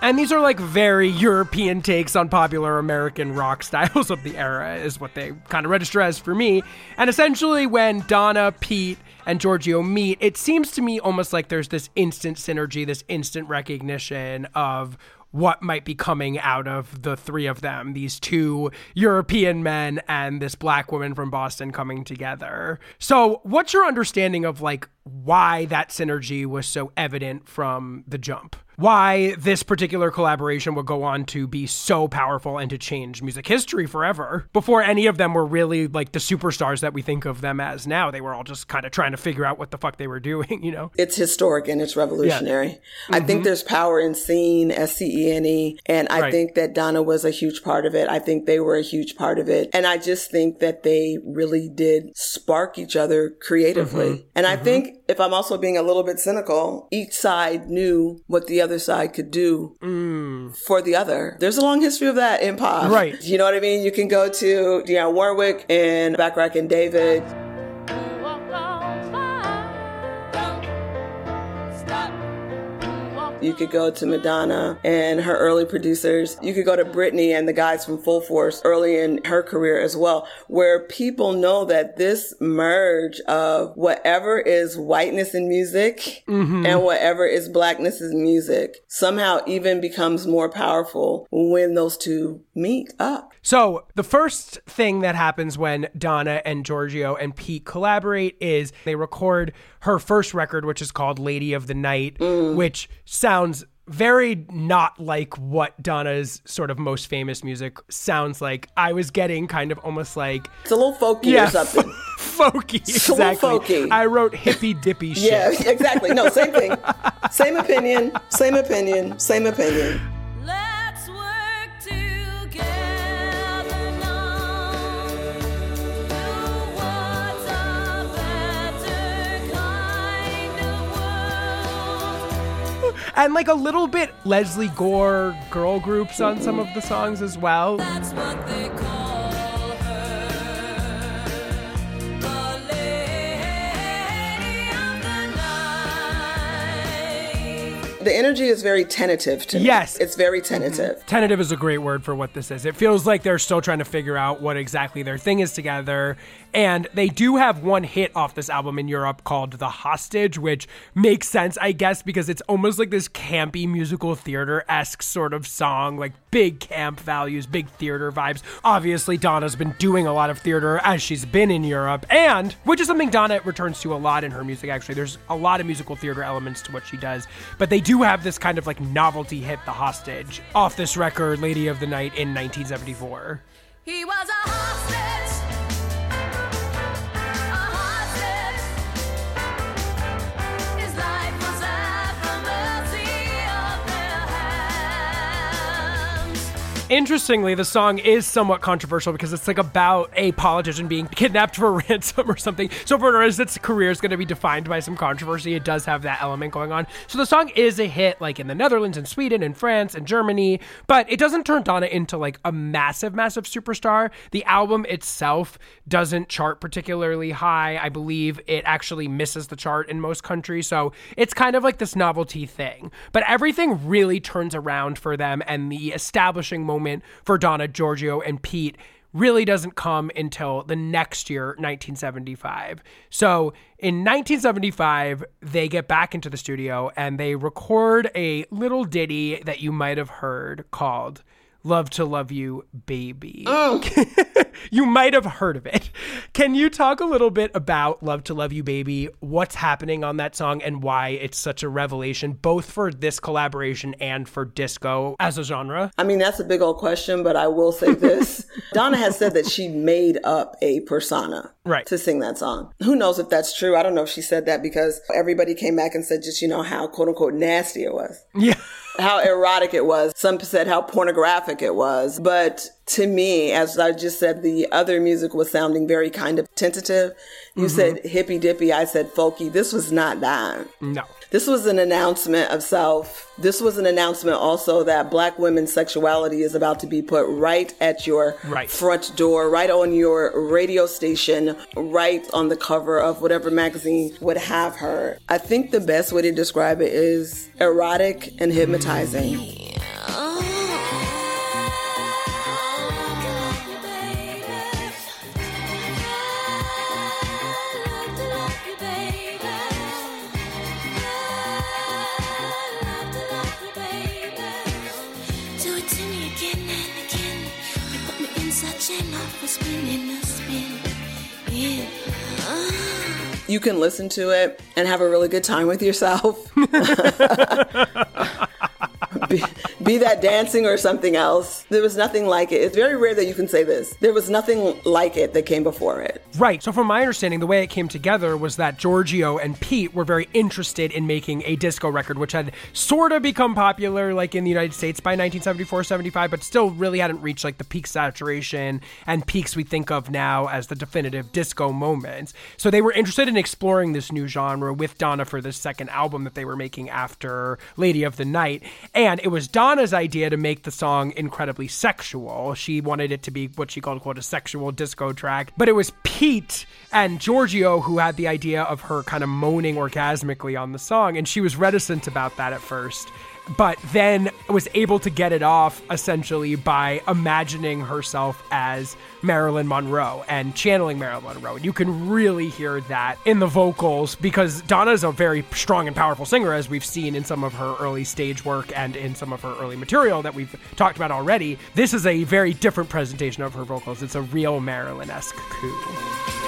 And these are like very European takes on popular American rock styles of the era, is what they kind of register as for me. And essentially, when Donna, Pete, and Giorgio meet, it seems to me almost like there's this instant synergy, this instant recognition of what might be coming out of the three of them these two European men and this black woman from Boston coming together. So, what's your understanding of like why that synergy was so evident from the jump. Why this particular collaboration would go on to be so powerful and to change music history forever. Before any of them were really like the superstars that we think of them as now, they were all just kind of trying to figure out what the fuck they were doing, you know? It's historic and it's revolutionary. I think mm-hmm. there's power in scene, S C E N E, and I Right. think that Donna was a huge part of it. I think they were a huge part of it. And I just think that they really did spark each other creatively. Mm-hmm. And I mm-hmm. think if I'm also being a little bit cynical, each side knew what the other side could do mm. for the other. There's a long history of that in pop. Right. You know what I mean? You can go to Dionne Warwick and Bacharach and David. You could go to Madonna and her early producers. You could go to Britney and the guys from Full Force early in her career as well, where people know that this merge of whatever is whiteness in music mm-hmm. and whatever is blackness in music somehow even becomes more powerful when those two meet up. So, the first thing that happens when Donna and Giorgio and Pete collaborate is they record her first record, which is called Lady of the Night, mm. which sounds very not like what Donna's sort of most famous music sounds like. I was getting kind of almost like It's a little folky or something. folky. It's a little Exactly. folky. I wrote hippy dippy shit. Yeah, exactly. No, same thing. Same opinion. Same opinion. Same opinion. And like a little bit Lesley Gore girl groups on some of the songs as well. The energy is very tentative to me. Yes. It's very tentative. Mm-hmm. Tentative is a great word for what this is. It feels like they're still trying to figure out what exactly their thing is together. And they do have one hit off this album in Europe called The Hostage, which makes sense, I guess, because it's almost like this campy musical theater esque sort of song, like big camp values, big theater vibes. Obviously, Donna's been doing a lot of theater as she's been in Europe, and which is something Donna returns to a lot in her music, actually. There's a lot of musical theater elements to what she does, but they do have this kind of like novelty hit, The Hostage, off this record, Lady of the Night, in 1974. He was a hostage. Interestingly, the song is somewhat controversial because it's like about a politician being kidnapped for ransom or something. So for its career is going to be defined by some controversy. It does have that element going on. So the song is a hit like in the Netherlands and Sweden and France and Germany, but it doesn't turn Donna into like a massive, massive superstar. The album itself doesn't chart particularly high. I believe it actually misses the chart in most countries. So it's kind of like this novelty thing. But everything really turns around for them, and the establishing moment for Donna, Giorgio, and Pete really doesn't come until the next year, 1975. So in 1975, they get back into the studio and they record a little ditty that you might have heard called Love to Love You, Baby. Oh. you might have heard of it. Can you talk a little bit about Love to Love You Baby, what's happening on that song, and why it's such a revelation, both for this collaboration and for disco as a genre? I mean, that's a big old question, but I will say this. Donna has said that she made up a persona Right. to sing that song. Who knows if that's true? I don't know if she said that because everybody came back and said just, you know, how quote unquote nasty it was. Yeah. How erotic it was. Some said how pornographic it was. But to me, as I just said, the other music was sounding very kind of tentative. You mm-hmm. said hippy dippy. I said folky. This was not that. No. This was an announcement of self. This was an announcement also that black women's sexuality is about to be put right at your Right. front door, right on your radio station, right on the cover of whatever magazine would have her. I think the best way to describe it is erotic and hypnotizing. Do you can listen to it and have a really good time with yourself. be, be that dancing or something else. There was nothing like it. It's very rare that you can say this. There was nothing like it that came before it. Right. So, from my understanding, the way it came together was that Giorgio and Pete were very interested in making a disco record, which had sort of become popular, like in the United States by 1974, 75, but still really hadn't reached like the peak saturation and peaks we think of now as the definitive disco moments. So, they were interested in exploring this new genre with Donna for the second album that they were making after Lady of the Night. And it was Donna's idea to make the song incredibly sexual. She wanted it to be what she called, quote, a sexual disco track. But it was Pete and Giorgio who had the idea of her kind of moaning orgasmically on the song. And she was reticent about that at first but then was able to get it off essentially by imagining herself as Marilyn Monroe and channeling Marilyn Monroe. And you can really hear that in the vocals because Donna's a very strong and powerful singer, as we've seen in some of her early stage work and in some of her early material that we've talked about already. This is a very different presentation of her vocals. It's a real Marilyn esque coo.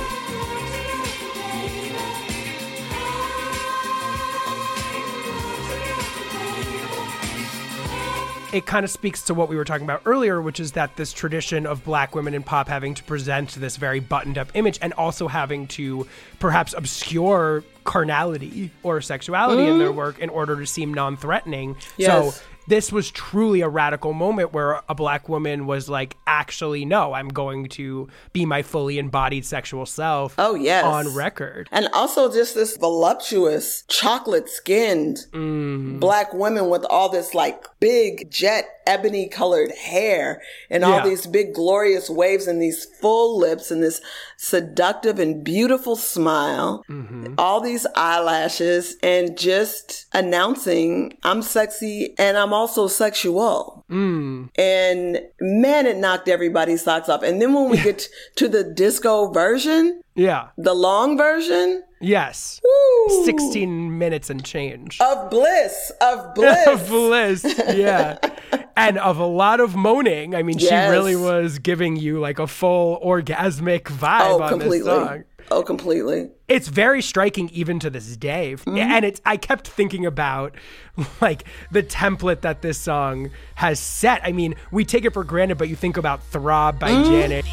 It kind of speaks to what we were talking about earlier, which is that this tradition of black women in pop having to present this very buttoned up image and also having to perhaps obscure carnality or sexuality in their work in order to seem non threatening. Yes. So this was truly a radical moment where a black woman was like, actually, no, I'm going to be my fully embodied sexual self Oh, yes. on record. And also just this voluptuous, chocolate skinned Mm. black women with all this like big jet ebony colored hair and all Yeah. these big glorious waves and these full lips and this seductive and beautiful smile, Mm-hmm. all these eyelashes and just announcing I'm sexy and I'm also sexual. Mm. And man, it knocked everybody's socks off. And then when we get to the disco version, Yeah. the long version, Yes. Woo. 16 minutes and change. of bliss, of bliss. Of bliss, yeah, and of a lot of moaning. I mean, Yes. she really was giving you like a full orgasmic vibe oh, on completely. this song. Oh, completely. It's very striking even to this day, Mm-hmm. and it's. I kept thinking about like the template that this song has set. I mean, we take it for granted, but you think about "Throb" by Mm-hmm. Janet.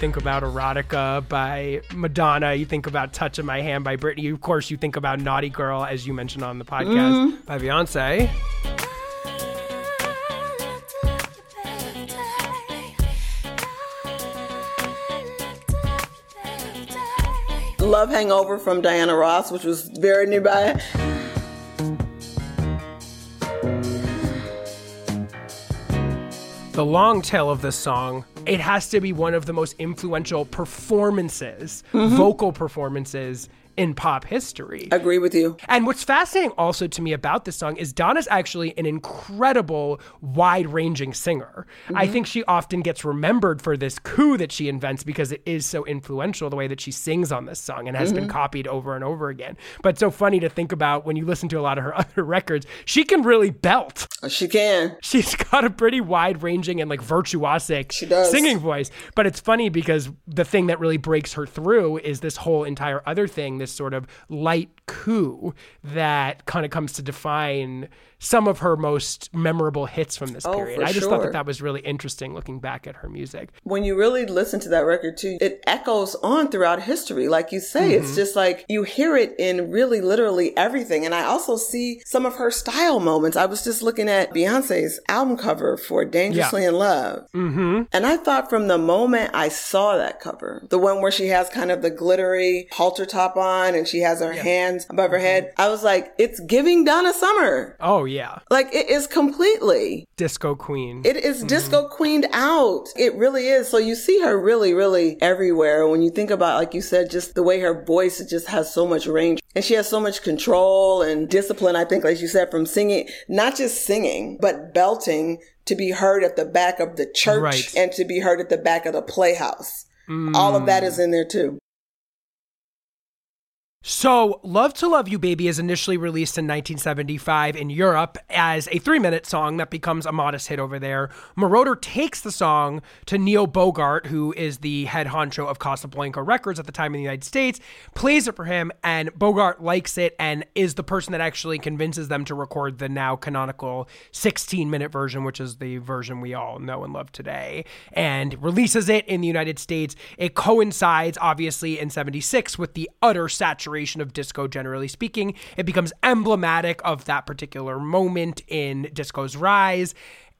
Think about erotica by madonna you think about touch of my hand by britney of course you think about naughty girl as you mentioned on the podcast Mm-hmm. by beyonce Love Hangover from Diana Ross, which was very nearby. The long tail of this song it has to be one of the most influential performances mm-hmm. vocal performances in pop history Agree with you. And what's fascinating also to me about this song is Donna's actually an incredible wide ranging singer. I mm-hmm. think she often gets remembered for this coo that she invents because it is so influential the way that she sings on this song and has been mm-hmm. copied over and over again. But so funny to think about when you listen to a lot of her other records, she can really belt. Uh, she can. She's got a pretty wide ranging and like virtuosic singing voice. But it's funny because the thing that really breaks her through is this whole entire other thing, this sort of light coo that kind of comes to define some of her most memorable hits from this Oh, period. I just thought that that was really interesting looking back at her music. When you really listen to that record too, it echoes on throughout history. Like you say, Mm-hmm. it's just like you hear it in really literally everything. And I also see some of her style moments. I was just looking at Beyonce's album cover for Dangerously in Love. Mm-hmm. And I thought from the moment I saw that cover, the one where she has kind of the glittery halter top on and she has her hands above her Mm-hmm. head, I was like, it's giving Donna Summer. Oh yeah. Like it is completely. Disco Queen. It is disco queened out. It really is. So you see her really, really everywhere. When you think about, like you said, just the way her voice just has so much range and she has so much control and discipline. I think, like you said, from singing, not just singing, but belting to be heard at the back of the church Right. and to be heard at the back of the playhouse. All of that is in there too. So, Love to Love You Baby is initially released in 1975 in Europe as a three minute song that becomes a modest hit over there. Moroder takes the song to Neil Bogart, who is the head honcho of Casablanca Records at the time in the United States, plays it for him, and Bogart likes it and is the person that actually convinces them to record the now canonical 16 minute version, which is the version we all know and love today, and releases it in the United States. It coincides, obviously, in 76 with the utter saturation of disco, generally speaking. It becomes emblematic of that particular moment in disco's rise.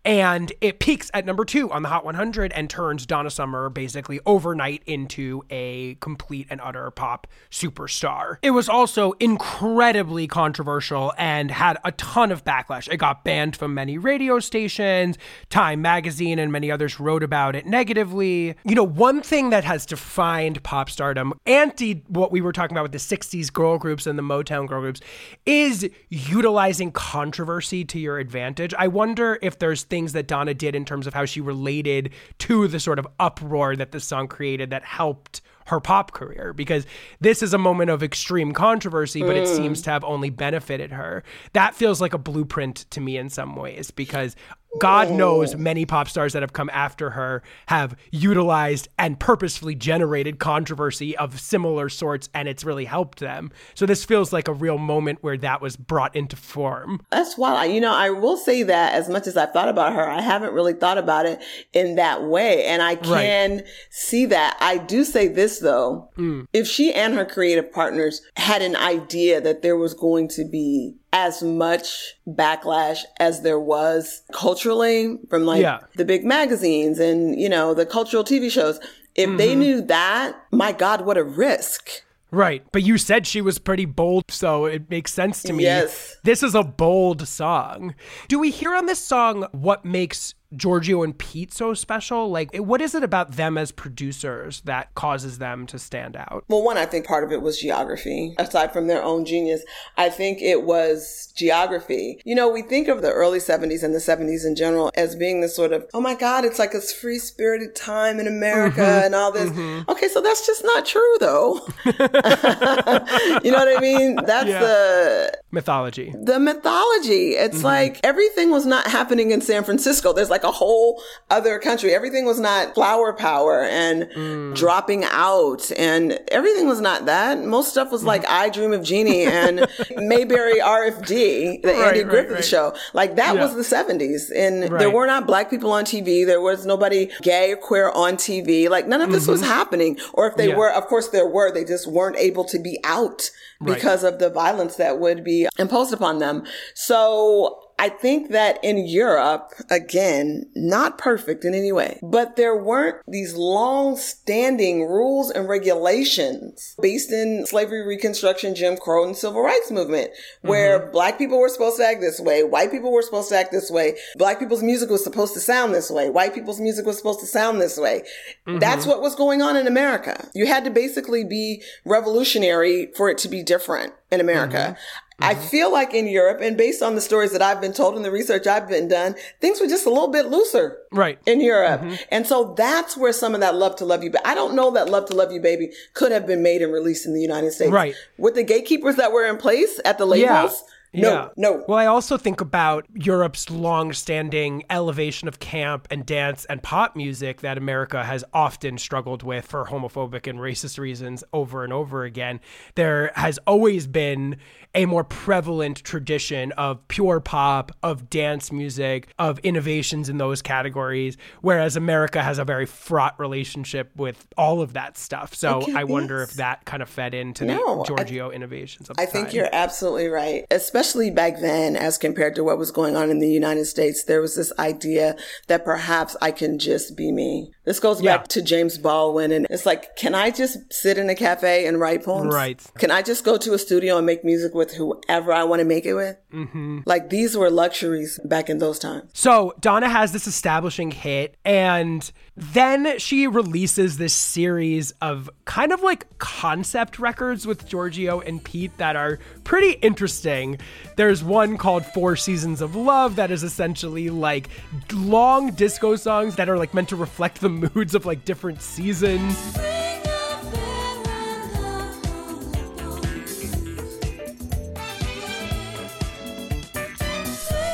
And it peaks at number two on the Hot 100 and turns Donna Summer basically overnight into a complete and utter pop superstar. It was also incredibly controversial and had a ton of backlash. It got banned from many radio stations. Time magazine and many others wrote about it negatively. You know, one thing that has defined pop stardom, anti what we were talking about with the 60s girl groups and the Motown girl groups, is utilizing controversy to your advantage. I wonder if there's things that Donna did in terms of how she related to the sort of uproar that the song created that helped her pop career because this is a moment of extreme controversy, but it mm. seems to have only benefited her. That feels like a blueprint to me in some ways because God knows many pop stars that have come after her have utilized and purposefully generated controversy of similar sorts, and it's really helped them. So this feels like a real moment where that was brought into form. That's why, you know, I will say that as much as I've thought about her, I haven't really thought about it in that way. And I can see that. I do say this though. Mm. If she and her creative partners had an idea that there was going to be as much backlash as there was culturally from like Yeah. the big magazines and, you know, the cultural TV shows, if they mm-hmm. knew that, my God, what a risk. Right. But you said she was pretty bold, so it makes sense to me. Yes. This is a bold song. Do we hear on this song what makes Giorgio and Pete so special? Like, what is it about them as producers that causes them to stand out? Well, one, I think part of it was geography. Aside from their own genius, I think it was geography. You know, we think of the early 70s and the 70s in general as being this sort of, oh my God, it's like a free spirited time in America mm-hmm. and all this. Mm-hmm. Okay, so that's just not true though. you know what I mean? That's Yeah. the Mythology. the mythology. It's mm-hmm. like everything was not happening in San Francisco. There's like a whole other country. Everything was not flower power and mm. dropping out and everything was not that. Most stuff was like mm-hmm. I Dream of Jeannie and Mayberry RFD, the Right, Andy Griffith right. show. Like that Yeah. was the 70s. And there were not black people on TV. There was nobody gay or queer on TV. Like none of this was mm-hmm. happening. Or if they Yeah. were, of course there were, they just weren't able to be out because of the violence that would be imposed upon them. So I think that in Europe, again, not perfect in any way, but there weren't these long standing rules and regulations based in slavery reconstruction, Jim Crow and civil rights movement, where mm-hmm. black people were supposed to act this way, white people were supposed to act this way, black people's music was supposed to sound this way, white people's music was supposed to sound this way. That's mm-hmm. what was going on in America. You had to basically be revolutionary for it to be different in America. Mm-hmm. I mm-hmm. feel like in Europe, and based on the stories that I've been told and the research I've been done, things were just a little bit looser Right. in Europe. Mm-hmm. And so that's where some of that Love to Love You, but I don't know that Love to Love You Baby could have been made and released in the United States. Right. With the gatekeepers that were in place at the labels. No, Yeah. no. Well, I also think about Europe's long-standing elevation of camp and dance and pop music that America has often struggled with for homophobic and racist reasons over and over again. There has always been a more prevalent tradition of pure pop, of dance music, of innovations in those categories, whereas America has a very fraught relationship with all of that stuff. So Okay, I wonder yes. if that kind of fed into No, the I- Giorgio innovations of the I think time. you're absolutely right. Especially back then, as compared to what was going on in the United States, there was this idea that perhaps I can just be me. This goes Yeah. back to James Baldwin. And it's like, can I just sit in a cafe and write poems? Right. Can I just go to a studio and make music with whoever I want to make it with? Mm-hmm. Like these were luxuries back in those times. So Donna has this establishing hit, and then she releases this series of kind of like concept records with Giorgio and Pete that are pretty interesting. There's one called Four Seasons of Love that is essentially like long disco songs that are like meant to reflect the moods of like different seasons.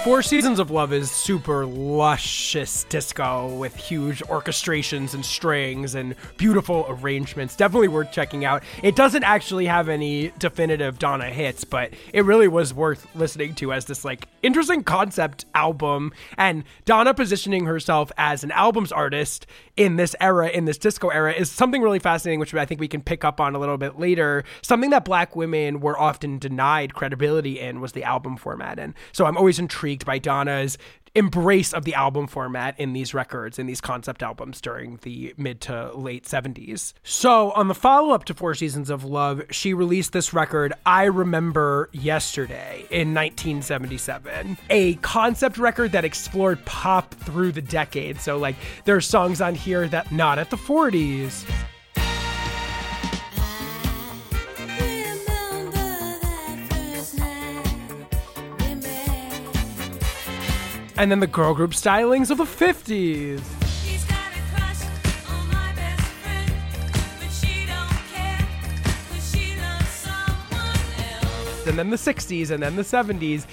Four Seasons of Love is super luscious disco with huge orchestrations and strings and beautiful arrangements. Definitely worth checking out. It doesn't actually have any definitive Donna hits, but it really was worth listening to as this like interesting concept album and Donna positioning herself as an albums artist in this era, in this disco era, is something really fascinating, which I think we can pick up on a little bit later. Something that black women were often denied credibility in was the album format. And so I'm always intrigued by Donna's embrace of the album format in these records, in these concept albums during the mid to late 70s. So, on the follow up to Four Seasons of Love, she released this record, I Remember Yesterday, in 1977. A concept record that explored pop through the decade. So, like, there are songs on here that not at the 40s. And then the girl group stylings of the 50s. He's got a crush on my best friend, but she don't care 'cause she loves someone and then the 60s and then the 70s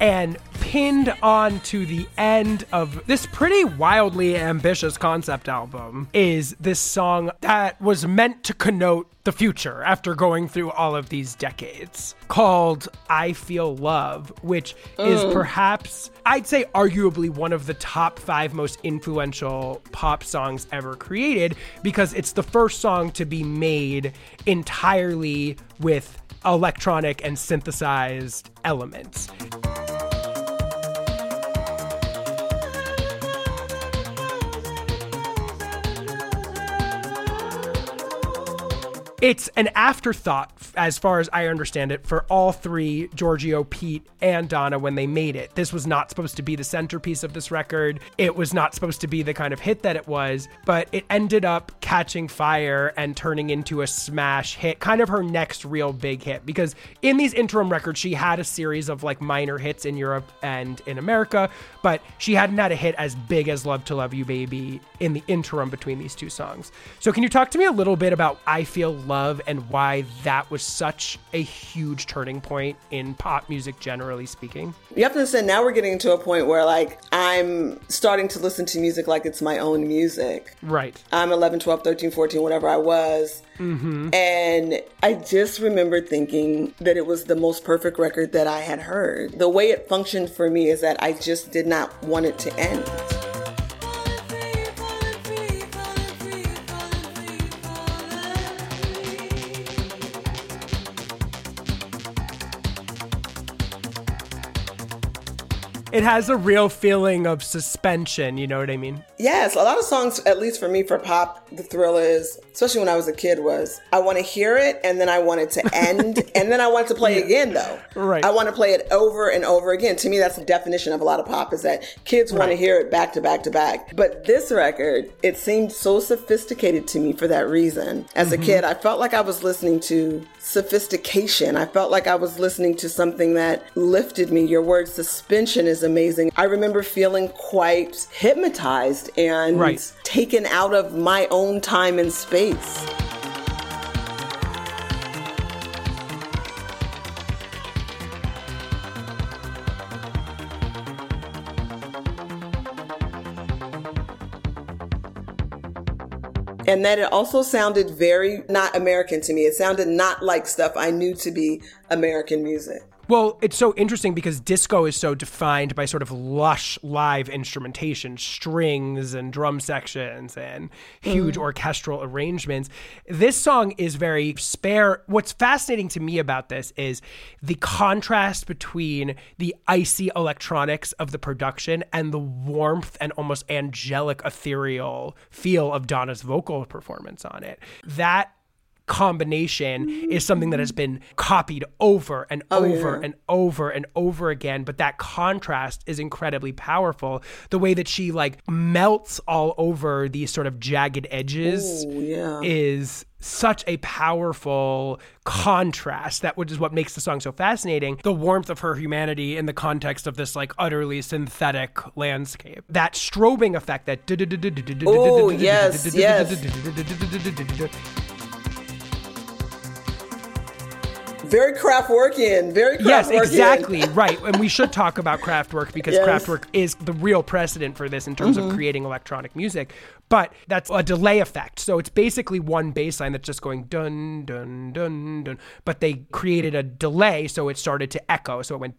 and pinned on to the end of this pretty wildly ambitious concept album is this song that was meant to connote the future after going through all of these decades called I Feel Love, which is perhaps, I'd say, arguably one of the top five most influential pop songs ever created because it's the first song to be made entirely with electronic and synthesized elements. It's an afterthought, as far as I understand it, for all three Giorgio, Pete, and Donna when they made it. This was not supposed to be the centerpiece of this record. It was not supposed to be the kind of hit that it was, but it ended up catching fire and turning into a smash hit, kind of her next real big hit. Because in these interim records, she had a series of like minor hits in Europe and in America, but she hadn't had a hit as big as Love to Love You Baby in the interim between these two songs. So, can you talk to me a little bit about I Feel Love and why that was such a huge turning point in pop music, generally speaking? You have to understand now we're getting to a point where like I'm starting to listen to music like it's my own music. Right. I'm 11, 12, 13, 14, whatever I was. Mm-hmm. And I just remember thinking that it was the most perfect record that I had heard. The way it functioned for me is that I just did not want it to end. It has a real feeling of suspension, you know what I mean? Yes, a lot of songs, at least for me for pop, the thrill is, especially when I was a kid, was I want to hear it and then I want it to end and then I want to play it again though. Right. I want to play it over and over again. To me, that's the definition of a lot of pop is that kids want to hear it back to back to back. But this record, it seemed so sophisticated to me for that reason. As a mm-hmm. kid, I felt like I was listening to sophistication. I felt like I was listening to something that lifted me. Your word suspension is amazing. I remember feeling quite hypnotized and Right. taken out of my own time and space. And that it also sounded very not American to me. It sounded not like stuff I knew to be American music. Well, it's so interesting because disco is so defined by sort of lush live instrumentation, strings and drum sections and huge mm. orchestral arrangements. This song is very spare. What's fascinating to me about this is the contrast between the icy electronics of the production and the warmth and almost angelic ethereal feel of Donna's vocal performance on it. That combination is something that has been copied over and oh, over yeah. and over and over again but that contrast is incredibly powerful the way that she like melts all over these sort of jagged edges Ooh, yeah. is such a powerful contrast that which is what makes the song so fascinating the warmth of her humanity in the context of this like utterly synthetic landscape that strobing effect that Oh, yes, yes. Very Kraftwerkian. Very Kraftwerkian. Yes, exactly. right. And we should talk about Kraftwerk because Yes. work is the real precedent for this in terms of mm-hmm. creating electronic music. But that's a delay effect. So it's basically one bass line that's just going dun dun dun dun. But they created a delay so it started to echo. So it went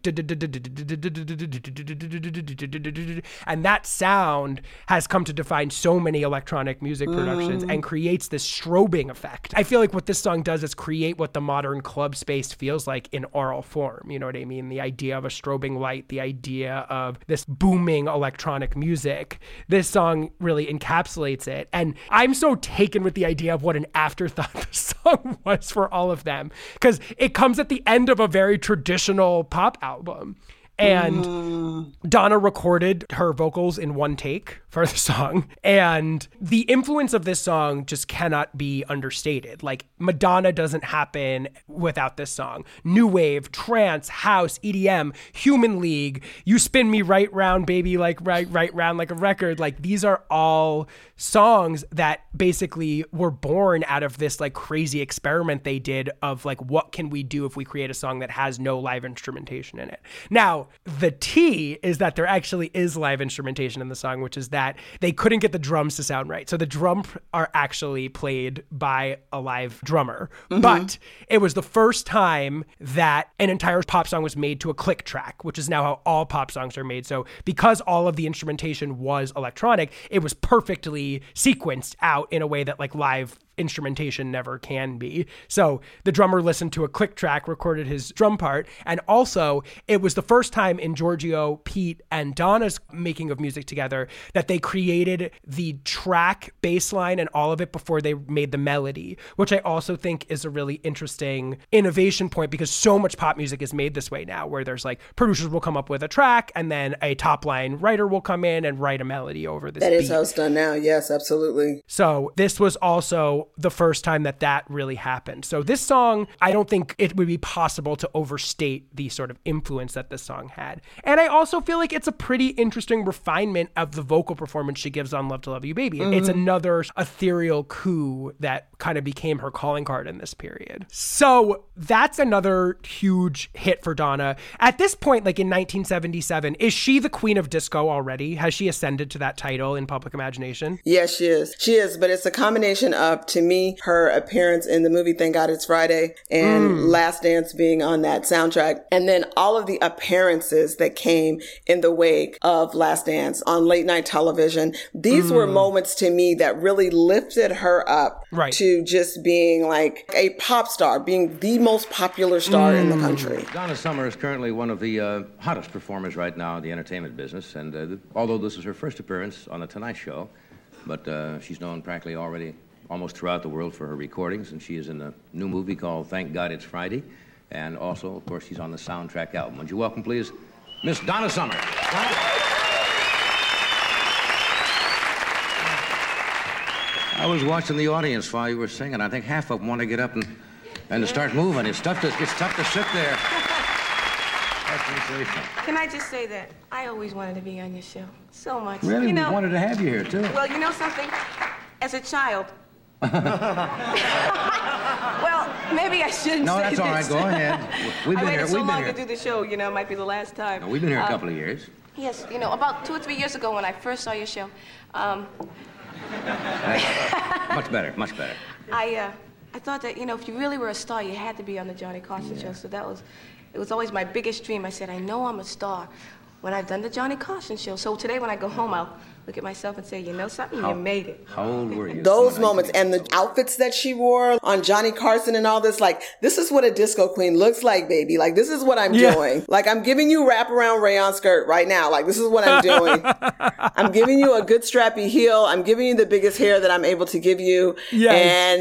and that sound has come to define so many electronic music productions and creates this strobing effect. I feel like what this song does is create what the modern club space feels like in oral form. You know what I mean? The idea of a strobing light, the idea of this booming electronic music. This song really encapsulates it. And I'm so taken with the idea of what an afterthought the song was for all of them because it comes at the end of a very traditional pop album. And mm. Donna recorded her vocals in one take for the song. And the influence of this song just cannot be understated. Like, Madonna doesn't happen without this song. New wave, trance, house, EDM, Human League, You Spin Me Right Round, Baby, like right, right round like a record. Like, these are all songs that basically were born out of this like crazy experiment they did of like, what can we do if we create a song that has no live instrumentation in it? Now, the T is that there actually is live instrumentation in the song, which is that they couldn't get the drums to sound right. So the drum are actually played by a live drummer. Mm-hmm. But it was the first time that an entire pop song was made to a click track, which is now how all pop songs are made. So because all of the instrumentation was electronic, it was perfectly sequenced out in a way that like live instrumentation never can be. So the drummer listened to a click track, recorded his drum part, and also it was the first time in Giorgio, Pete, and Donna's making of music together that they created the track bass line and all of it before they made the melody, which I also think is a really interesting innovation point because so much pop music is made this way now, where there's like producers will come up with a track and then a top line writer will come in and write a melody over this That is how it's done now. Yes, absolutely. So this was also the first time that that really happened. So this song, I don't think it would be possible to overstate the sort of influence that this song had. And I also feel like it's a pretty interesting refinement of the vocal performance she gives on Love to Love You Baby. Mm-hmm. It's another ethereal coo that kind of became her calling card in this period. So that's another huge hit for Donna. At this point, like in 1977, is she the queen of disco already? Has she ascended to that title in public imagination? Yes, she is. She is, but it's a combination of, to me, her appearance in the movie Thank God It's Friday and Last Dance being on that soundtrack. And then all of the appearances that came in the wake of Last Dance on late night television. These were moments to me that really lifted her up Right. to just being like a pop star, being the most popular star in the country. Donna Summer is currently one of the uh, hottest performers right now in the entertainment business, and uh, th- although this is her first appearance on The Tonight Show, but uh, she's known practically already almost throughout the world for her recordings, and she is in a new movie called Thank God It's Friday, and also, of course, she's on the soundtrack album. Would you welcome, please, Miss Donna Summer? I was watching the audience while you were singing. I think half of them want to get up and, and to start moving. It's tough to, it's tough to sit there. Can I just say that I always wanted to be on your show so much. Really, You know, we wanted to have you here too. well, you know something? As a child. well, maybe I shouldn't No, say that's all right. this. Go ahead. We've I been waited here. so We've long here. to do the show, you know, it might be the last time. No, we've been here a Uh, couple of years. Yes, you know, about two or three years ago when I first saw your show, um, Much better, much better. I, uh, I thought that, you know, if you really were a star, you had to be on the Johnny Carson show. So that was, it was always my biggest dream. I said, I know I'm a star when I've done the Johnny Carson show. So today when I go home, I'll look at myself and say, you know something, you made it. How old were you? Those moments and the outfits that she wore on Johnny Carson and all this, like, this is what a disco queen looks like, baby. Like, this is what I'm Yeah. doing. Like, I'm giving you wraparound rayon skirt right now. Like, this is what I'm doing. I'm giving you a good strappy heel. I'm giving you the biggest hair that I'm able to give you. Yes.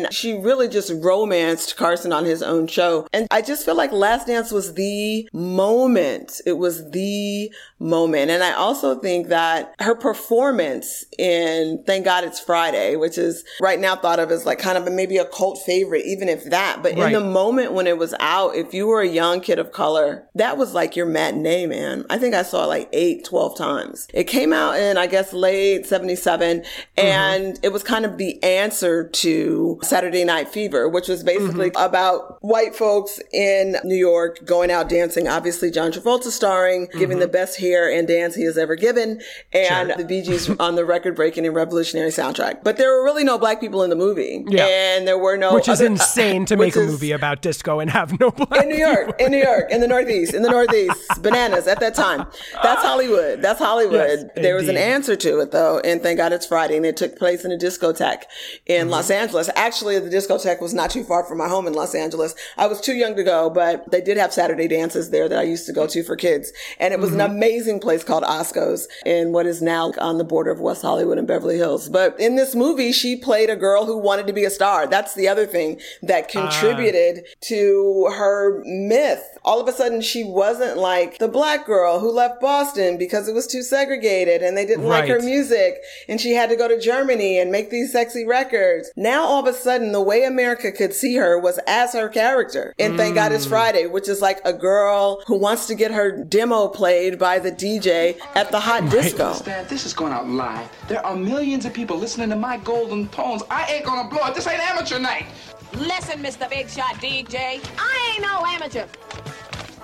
And she really just romanced Carson on his own show. And I just feel like Last Dance was the moment. It was the moment. And I also think that her performance performance in Thank God It's Friday, which is right now thought of as like kind of a, maybe a cult favorite, even if that. But Right. in the moment when it was out, if you were a young kid of color, that was like your matinee, man. I think I saw it like eight, 12 times. It came out in, I guess, late 77, mm-hmm. and it was kind of the answer to Saturday Night Fever, which was basically mm-hmm. about white folks in New York going out dancing. Obviously, John Travolta starring, giving mm-hmm. the best hair and dance he has ever given, and the Bee Gees on the record breaking and revolutionary soundtrack. But there were really no black people in the movie. Yeah. And there were no Which is insane to make a is- movie about disco and have no black in New York, in New York, in the Northeast, in the Northeast, bananas at that time. That's Hollywood. That's Hollywood. Yes, there was an answer to it though, and thank God it's Friday, and it took place in a discotheque in Mm-hmm. Los Angeles. Actually, the discotheque was not too far from my home in Los Angeles. I was too young to go, but they did have Saturday dances there that I used to go to for kids, and it was Mm-hmm. an amazing place called Osko's in what is now on the border of West Hollywood and Beverly Hills. But in this movie, she played a girl who wanted to be a star. That's the other thing that Ah. contributed to her myth. All of a sudden, she wasn't like the black girl who left Boston because it was too segregated and they didn't like her music and she had to go to Germany and make these sexy records. Now, all of a sudden, the way America could see her was as her character in Thank God It's Mm. Friday, which is like a girl who wants to get her demo played by the DJ at the hot disco. This is going out live. There are millions of people listening to my golden tones. I ain't gonna blow it. This ain't amateur night. Listen, Mr. Big Shot DJ, I ain't no amateur.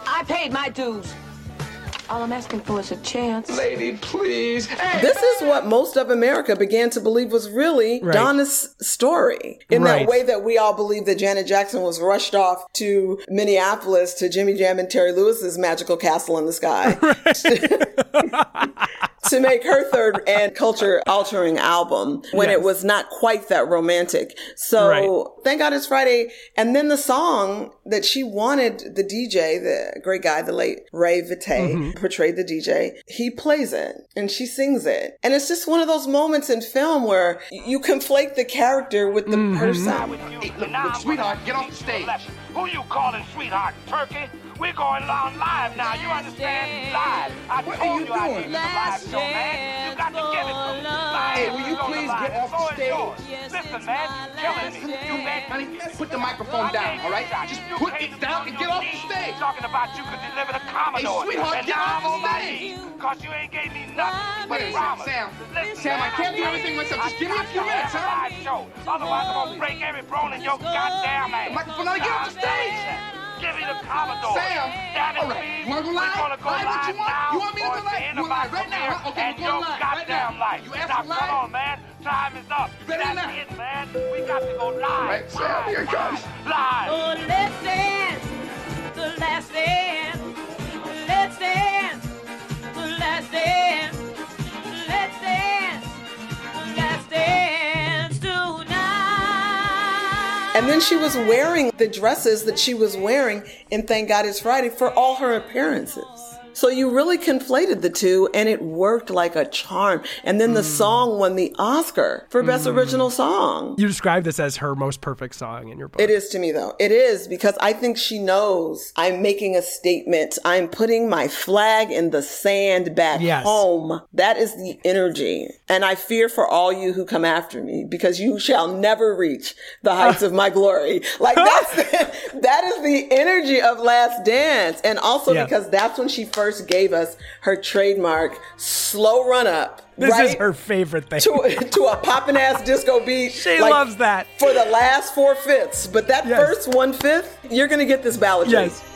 I paid my dues. All I'm asking for is a chance. Lady, please. Hey, This is what most of America began to believe was really Right. Donna's story. In Right. that way that we all believe that Janet Jackson was rushed off to Minneapolis to Jimmy Jam and Terry Lewis's magical castle in the sky. to make her third and culture altering album when Yes. it was not quite that romantic. So Right. thank God it's Friday. And then the song that she wanted the DJ, the great guy, the late Ray Vitte, mm-hmm. portrayed the DJ. He plays it and she sings it. And it's just one of those moments in film where you conflate the character with the mm-hmm. person. Hey, look, look, sweetheart, get off the stage. Who you calling sweetheart, Turkey? We're going on live now. You understand? Live. I What told are you you I doing? gave you the live show, man. You got to give it to me. Live. Hey, will you It's on the please get off the So stage? yours. Listen, man, you killing me. You beg Honey, put the microphone down, all right? Just put it down and get off the stage. Talking about you could deliver the Commodore. sweetheart, and get off the stage. Cause you ain't gave me nothing. Wait a minute, Promise. Sam. Sam, I can't do everything myself. Just give me a few minutes, huh? Otherwise, I'm gonna break every bone in your goddamn ass. Microphone, now get off the stage. Give me the Commodore. Sam, Damn it, all right. You wanna go We're live? gonna go Live what you want? now, You want me to go live? You want live right now, huh? Okay, we're going your live right now. life. You asked now, for live? come on, man. Time is up. Ready That's now? it, man. We got to go live. Right, Sam, here it comes. Live. Oh, let's dance the last dance. Let's dance the last dance. Let's dance the last dance And then she was wearing the dresses that she was wearing in Thank God It's Friday for all her appearances. So you really conflated the two and it worked like a charm. And then the hmm. song won the Oscar for Best hmm. Original Song. You describe this as her most perfect song in your book. It is to me though. It is because I think she knows I'm making a statement. I'm putting my flag in the sand back Yes. home. That is the energy. And I fear for all you who come after me because you shall never reach the heights of my glory. Like that's that is the energy of Last Dance. And also Yeah. because that's when she first gave us her trademark slow run up. This right? is her favorite thing. to, to a poppin' ass disco beat. She loves that. For the last four fifths. But that Yes. first one fifth, you're going to get this ballad. yes. Call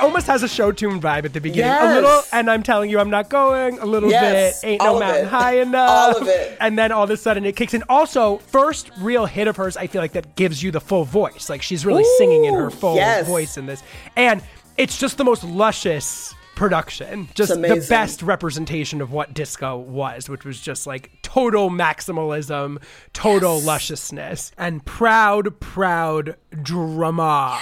almost has a show tune vibe at the beginning. A little, and I'm telling you, I'm not going. A little Yes, bit, ain't all no mountain it. high enough. All of it. And then all of a sudden it kicks in. Also, first real hit of hers, I feel like that gives you the full voice. Like she's really singing in her full yes. voice in this. And it's just the most luscious production. Just the best representation of what disco was, which was just like total maximalism, total lusciousness, and proud, proud drama.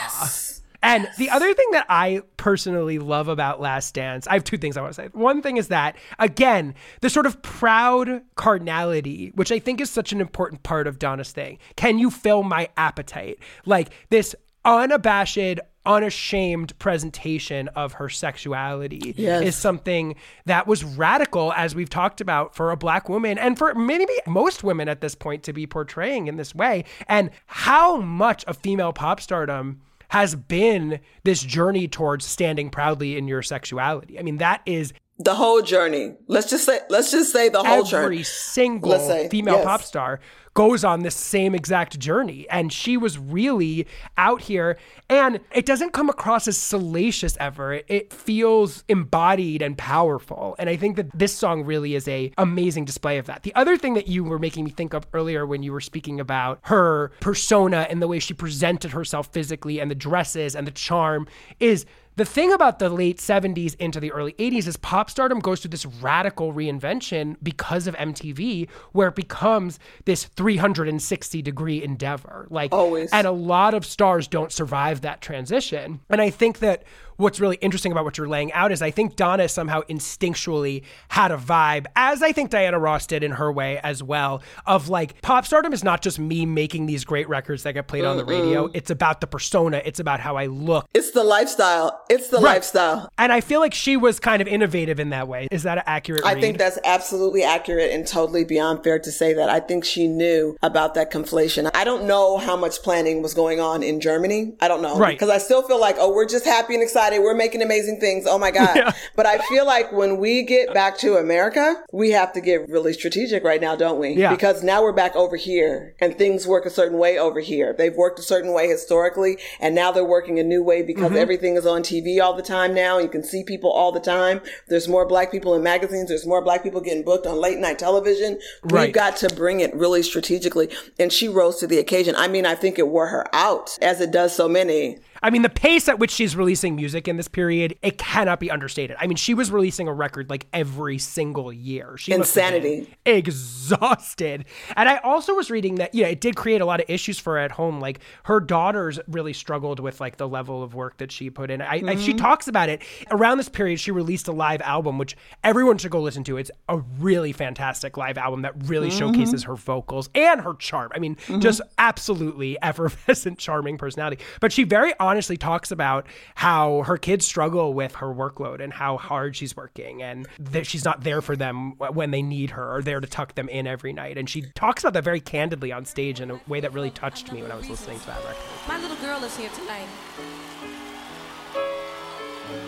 And the other thing that I personally love about Last Dance, I have two things I want to say. One thing is that, again, the sort of proud carnality, which I think is such an important part of Donna's thing. Can you fill my appetite? Like this unabashed, unashamed presentation of her sexuality Yes. is something that was radical, as we've talked about, for a black woman and for maybe most women at this point to be portraying in this way. And how much of female pop stardom has been this journey towards standing proudly in your sexuality. I mean, that is The whole journey. Let's just say. Let's just say the whole every journey. single say, female yes. pop star goes on this same exact journey. And she was really out here. And it doesn't come across as salacious ever. It, feels embodied and powerful. And i think that this song really is a amazing display of that. The other thing that you were making me think of earlier when you were speaking about her persona and the way she presented herself physically and the dresses and the charm is the thing about the late 70s into the early 80s is pop stardom goes through this radical reinvention because of MTV, where it becomes this 360 degree endeavor. Like, Always. and a lot of stars don't survive that transition. And I think that what's really interesting about what you're laying out is I think Donna somehow instinctually had a vibe, as I think Diana Ross did in her way as well, of like pop stardom is not just me making these great records that get played on the radio. It's about the persona, it's about how I look. It's the lifestyle. It's the Right. lifestyle. And I feel like she was kind of innovative in that way. Is that an accurate I read? think that's absolutely accurate and totally beyond fair to say that. I think she knew about that conflation. I don't know how much planning was going on in Germany. I don't know. Right. Because I still feel like, oh, we're just happy and excited. We're making amazing things. Oh my God. Yeah. But I feel like when we get back to America, we have to get really strategic right now, don't we? Yeah. Because now we're back over here and things work a certain way over here. They've worked a certain way historically and now they're working a new way because Mm-hmm. everything is on TV all the time now. You can see people all the time. There's more black people in magazines. There's more black people getting booked on late night television. Right. We've got to bring it really strategically. And she rose to the occasion. I mean, I think it wore her out as it does so many. I mean, the pace at which she's releasing music in this period, it cannot be understated. I mean, she was releasing a record like every single year. She must have been Insanity. exhausted. And I also was reading that, you know, it did create a lot of issues for her at home. Like her daughters really struggled with like the level of work that she put in. I, I, she mm-hmm. talks about it. Around this period, she released a live album, which everyone should go listen to. It's a really fantastic live album that really mm-hmm. showcases her vocals and her charm. I mean, mm-hmm. just absolutely effervescent, charming personality. But she very honestly talks about how her kids struggle with her workload and how hard she's working and that she's not there for them when they need her or there to tuck them in every night. And she talks about that very candidly on stage in a way that really touched me when I was listening to that record. My little girl is here tonight.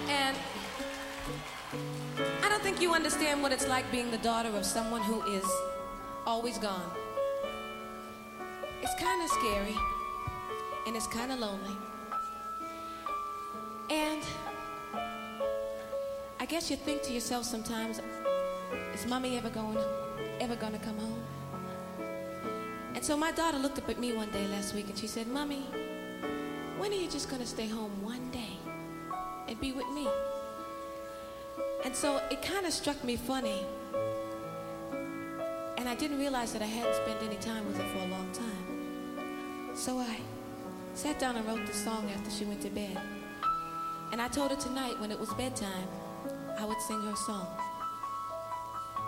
And I don't think you understand what it's like being the daughter of someone who is always gone. It's kind of scary and it's kind of lonely. And I guess you think to yourself sometimes, is mommy ever going ever gonna come home? And so my daughter looked up at me one day last week and she said, Mommy, when are you just gonna stay home one day and be with me? And so it kind of struck me funny. And I didn't realize that I hadn't spent any time with her for a long time. So I sat down and wrote the song after she went to bed. And I told her tonight when it was bedtime, I would sing her a song.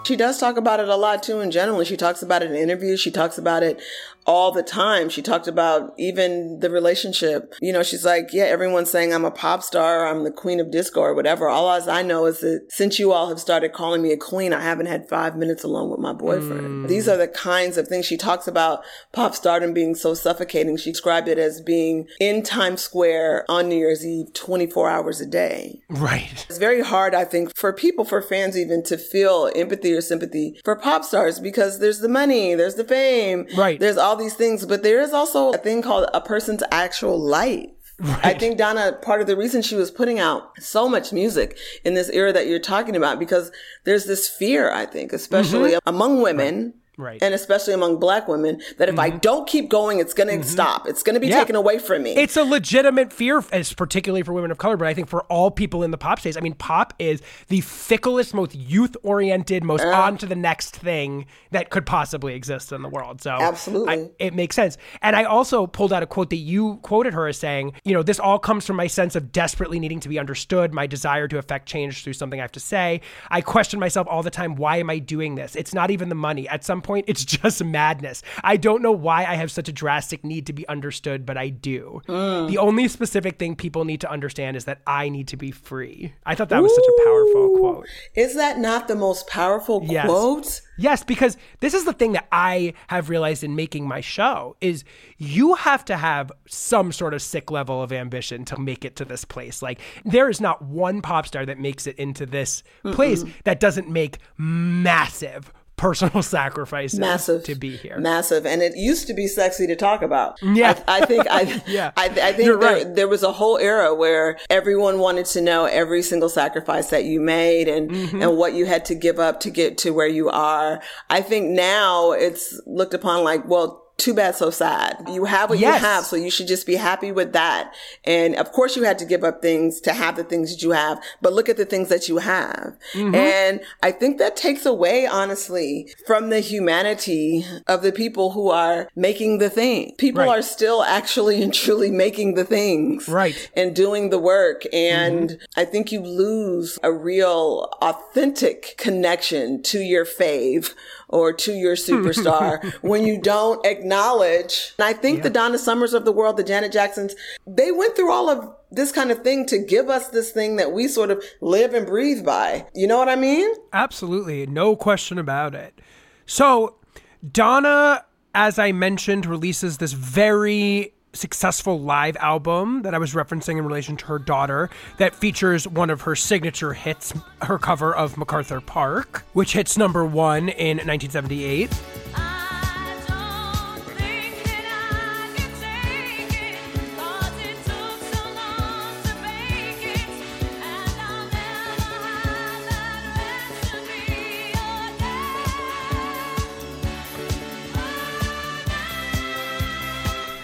She does talk about it a lot too in general. She talks about it in interviews. She talks about it all the time. She talked about even the relationship. You know, she's like, yeah, everyone's saying I'm a pop star, I'm the queen of disco or whatever. All as I know is that since you all have started calling me a queen, I haven't had five minutes alone with my boyfriend. Mm. These are the kinds of things she talks about pop stardom being so suffocating. She described it as being in Times Square on New Year's Eve 24 hours a day. Right. It's very hard, I think, for people, for fans even to feel empathy or sympathy for pop stars because there's the money, there's the fame, Right. There's all these things, but there is also a thing called a person's actual life. Right. I think Donna, part of the reason she was putting out so much music in this era that you're talking about, because there's this fear, I think, especially mm-hmm. among women Right. And especially among black women, that if I don't keep going, it's going to stop. It's going to be Mm-hmm. Yeah. taken away from me. It's a legitimate fear, as particularly for women of color, but I think for all people in the pop space. I mean, pop is the ficklest, most youth-oriented, most on to the next thing that could possibly exist in the world. So Absolutely. I- it makes sense. And I also pulled out a quote that you quoted her as saying, you know, this all comes from my sense of desperately needing to be understood, my desire to affect change through something I have to say. I question myself all the time, why am I doing this? It's not even the money. At some point, it's just madness. I don't know why I have such a drastic need to be understood, but I do. Mm. The only specific thing people need to understand is that I need to be free. I thought that was such a powerful quote. Is that not the most powerful Yes. quote? Yes, because this is the thing that I have realized in making my show is you have to have some sort of sick level of ambition to make it to this place. Like there is not one pop star that makes it into this place that doesn't make massive personal sacrifices Massive to be here. Massive, and it used to be sexy to talk about. Yeah. I, I think I, Yeah. I, I think You're there, right. there was a whole era where everyone wanted to know every single sacrifice that you made and Mm-hmm. and what you had to give up to get to where you are. I think now it's looked upon like, well. Too bad, so sad. You have what Yes. you have, so you should just be happy with that. And of course, you had to give up things to have the things that you have, but look at the things that you have. Mm-hmm. And I think that takes away, honestly, from the humanity of the people who are making the thing. People Right. are still actually and truly making the things. Right. Mm-hmm. And doing the work. And I think you lose a real authentic connection to your fave or to your superstar when you don't acknowledge. And I think the Donna Summers of the world, the Janet Jacksons, they went through all of this kind of thing to give us this thing that we sort of live and breathe by. You know what I mean? Absolutely, no question about it. So, Donna, as I mentioned, releases this very successful live album that I was referencing in relation to her daughter that features one of her signature hits, her cover of MacArthur Park, which hits number one in 1978.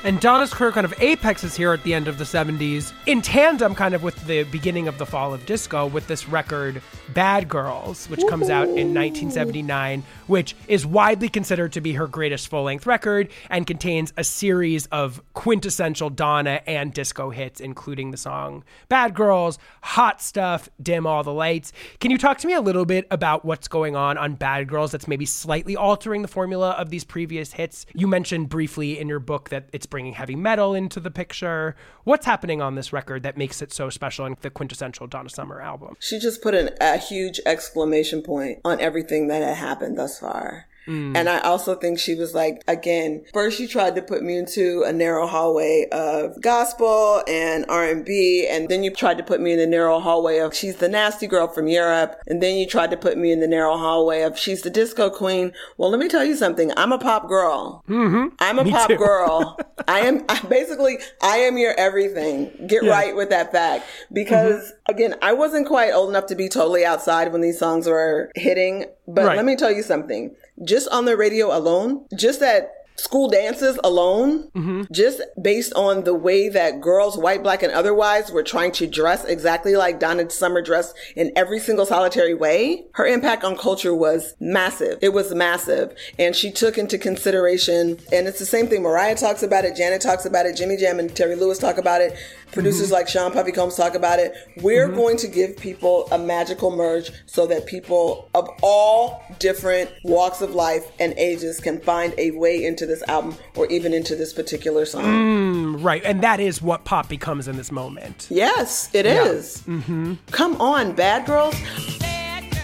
And Donna's career kind of apexes here at the end of the 70s, in tandem kind of with the beginning of the fall of disco, with this record Bad Girls, which comes out in 1979, which is widely considered to be her greatest full length record and contains a series of quintessential Donna and disco hits, including the song Bad Girls, Hot Stuff, Dim All the Lights. Can you talk to me a little bit about what's going on on Bad Girls that's maybe slightly altering the formula of these previous hits? You mentioned briefly in your book that it's bringing heavy metal into the picture. What's happening on this record that makes it so special and the quintessential Donna Summer album? She just put an, a huge exclamation point on everything that had happened thus far. And I also think she was like, again, first she tried to put me into a narrow hallway of gospel and R&B. And then you tried to put me in the narrow hallway of she's the nasty girl from Europe. And then you tried to put me in the narrow hallway of she's the disco queen. Well, let me tell you something. I'm a pop girl. Mm-hmm. I'm a Me pop too. girl. I am I basically, I am your everything. Get Yeah. right with that fact. Because again, I wasn't quite old enough to be totally outside when these songs were hitting. But Right. let me tell you something. Just on the radio alone, just at school dances alone, mm-hmm. just based on the way that girls, white, black, and otherwise, were trying to dress exactly like Donna Summer dressed in every single solitary way, her impact on culture was massive. It was massive. And she took into consideration, and it's the same thing. Mariah talks about it, Janet talks about it, Jimmy Jam and Terry Lewis talk about it, producers mm-hmm. like Sean Puffy Combs talk about it. We're mm-hmm. going to give people a magical merge so that people of all different walks of life and ages can find a way into this album or even into this particular song. Right. And that is what pop becomes in this moment. Yes, it is. Mm-hmm. Come on, Bad Girls. Sad girl,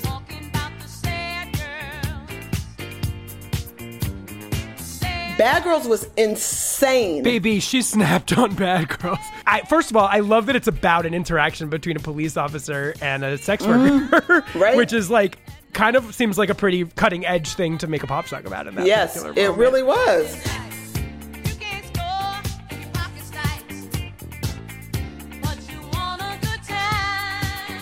talking about the sad girl. Sad Bad Girls was insane. Baby, she snapped on Bad Girls. I, first of all, I love that it's about an interaction between a police officer and a sex worker, right. which is like kind of seems like a pretty cutting edge thing to make a pop song about in that Yes, it really was. You can't score in pocket stacks, but you want a good time.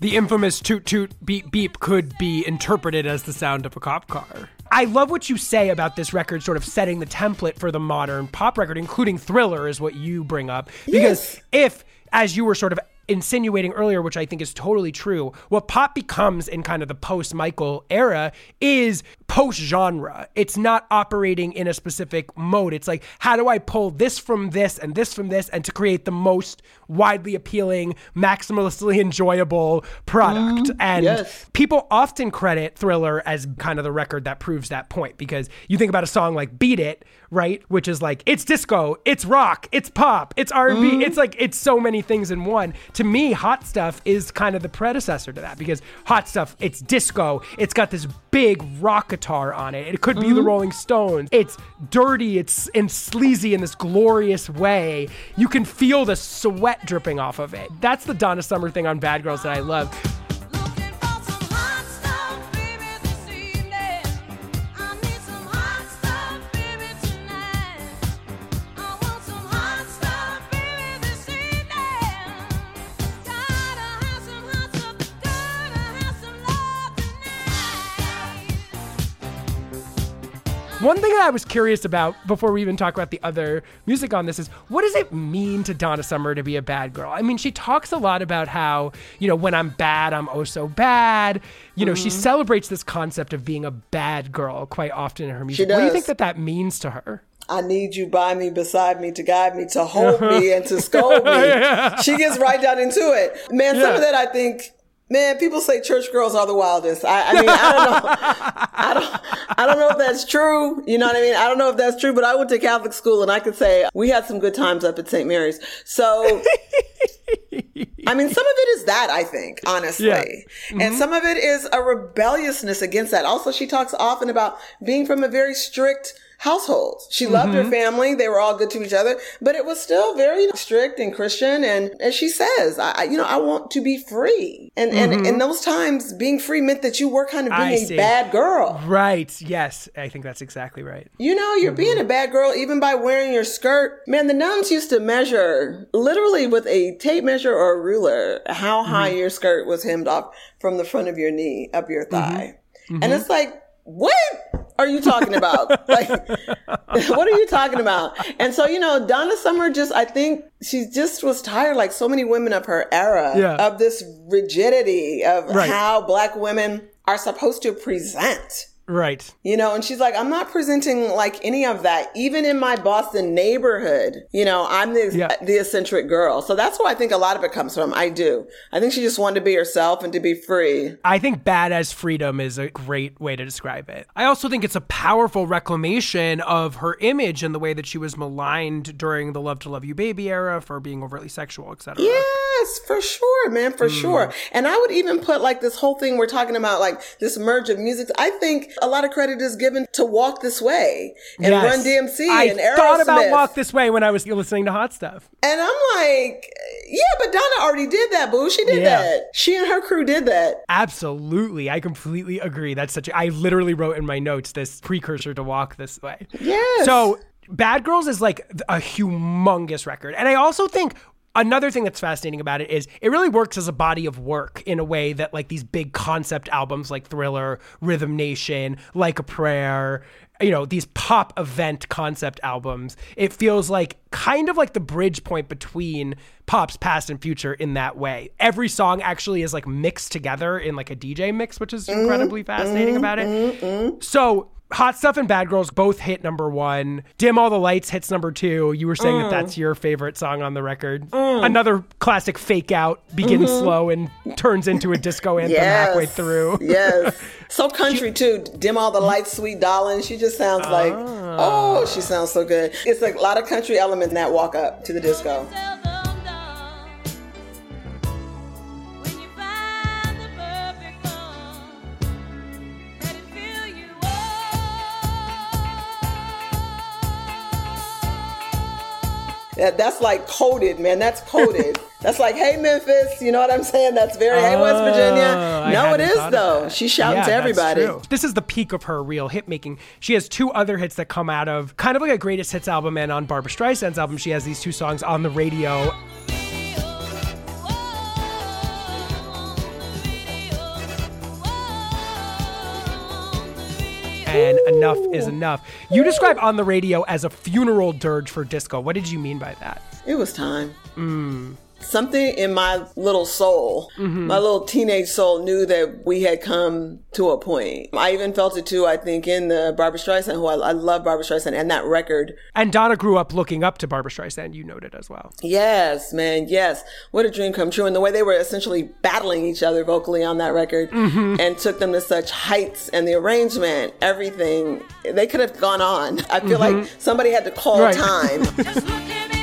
the infamous toot toot beep beep could be interpreted as the sound of a cop car. I love what you say about this record sort of setting the template for the modern pop record, including Thriller, is what you bring up. Because Yes. if, as you were sort of insinuating earlier, which I think is totally true, what pop becomes in kind of the post Michael era is post genre. It's not operating in a specific mode. It's like, how do I pull this from this and this from this and to create the most widely appealing, maximally enjoyable product? Mm-hmm. and yes. people often credit Thriller as kind of the record that proves that point because you think about a song like Beat It, right, which is like it's disco, it's rock, it's pop, it's R&B, mm-hmm. it's like it's so many things in one. To me, Hot Stuff is kind of the predecessor to that because Hot Stuff, it's disco, it's got this big rock guitar on it. It could be the mm-hmm. Rolling Stones. It's dirty, it's and sleazy in this glorious way. You can feel the sweat dripping off of it. That's the Donna Summer thing on Bad Girls that I love. One thing that I was curious about before we even talk about the other music on this is what does it mean to Donna Summer to be a bad girl? I mean, she talks a lot about how, you know, when I'm bad, I'm oh so bad. You know, she mm-hmm. celebrates this concept of being a bad girl quite often in her music. What do you think that that means to her? I need you by me, beside me, to guide me, to hold me, and to scold me. She gets right down into it. Man, some of that I think, man, people say church girls are the wildest. I, I mean, I don't know. I don't, I don't know if that's true. You know what I mean? I don't know if that's true, but I went to Catholic school and I could say we had some good times up at St. Mary's. So, I mean, some of it is that, I think, honestly. Yeah. And mm-hmm. some of it is a rebelliousness against that. Also, she talks often about being from a very strict household. She loved her mm-hmm. family. They were all good to each other, but it was still very strict and Christian. And as she says, I, I- you know, I want to be free. And, and mm-hmm. in those times, being free meant that you were kind of being a see. bad girl. Right. Yes. I think that's exactly right. You know, you're being mm-hmm. a bad girl even by wearing your skirt. Man, the nuns used to measure literally with a tape measure or a ruler how high your skirt was hemmed off from the front of your knee up your thigh. And it's like, what are you talking about? like, what are you talking about? And so, you know, Donna Summer just, I think she just was tired, like so many women of her era, Yeah. of this rigidity of Right. how black women are supposed to present. Right. You know, and she's like, I'm not presenting like any of that. Even in my Boston neighborhood, you know, I'm the Yeah. the eccentric girl. So that's where I think a lot of it comes from. I do. I think she just wanted to be herself and to be free. I think bad as freedom is a great way to describe it. I also think it's a powerful reclamation of her image and the way that she was maligned during the Love to Love You Baby era for being overtly sexual, etc. Yes, for sure, man, for Mm. sure. And I would even put like this whole thing we're talking about, like this merge of music. I think a lot of credit is given to Walk This Way and Yes. Run DMC I and Aerosmith. thought about Walk This Way when I was listening to Hot Stuff. And I'm like, yeah, but Donna already did that, boo. She did Yeah. that. She and her crew did that. Absolutely. I completely agree. That's such a, I literally wrote in my notes this precursor to Walk This Way. Yes. So Bad Girls is like a humongous record. And I also think another thing that's fascinating about it is it really works as a body of work in a way that like these big concept albums like Thriller, Rhythm Nation, Like a Prayer, you know, these pop event concept albums, it feels like kind of like the bridge point between pop's past and future in that way. Every song actually is like mixed together in like a DJ mix, which is mm-hmm. incredibly fascinating about it. Mm-hmm. So Hot Stuff and Bad Girls both hit number one. Dim All the Lights hits number two. You were saying that mm. that's your favorite song on the record. Mm. Another classic fake out begins mm-hmm. slow and turns into a disco anthem halfway through. yes. So country too. Dim all the lights, sweet darling. She just sounds like, ah. oh, she sounds so good. It's like a lot of country element in that walk up to the disco. That, that's like coded, man. That's coded. that's like, hey Memphis, you know what I'm saying? That's very hey West Oh, Virginia. No, it is though. She's shouting Yeah, to everybody. This is the peak of her real hit making. She has two other hits that come out of kind of like a greatest hits album, and on Barbra Streisand's album, she has these two songs on the radio. And Enough is Enough. You describe on the radio as a funeral dirge for disco. What did you mean by that? It was time. Mm. Something in my little soul, Mhm. my little teenage soul knew that we had come to a point. I even felt it too, I think, in the Barbra Streisand, who I, I love Barbra Streisand, and that record. And Donna grew up looking up to Barbra Streisand, you noted as well. Yes, man, yes. What a dream come true. And the way they were essentially battling each other vocally on that record Mhm. and took them to such heights and the arrangement, everything. They could have gone on. I feel Mhm. like somebody had to call Right. time.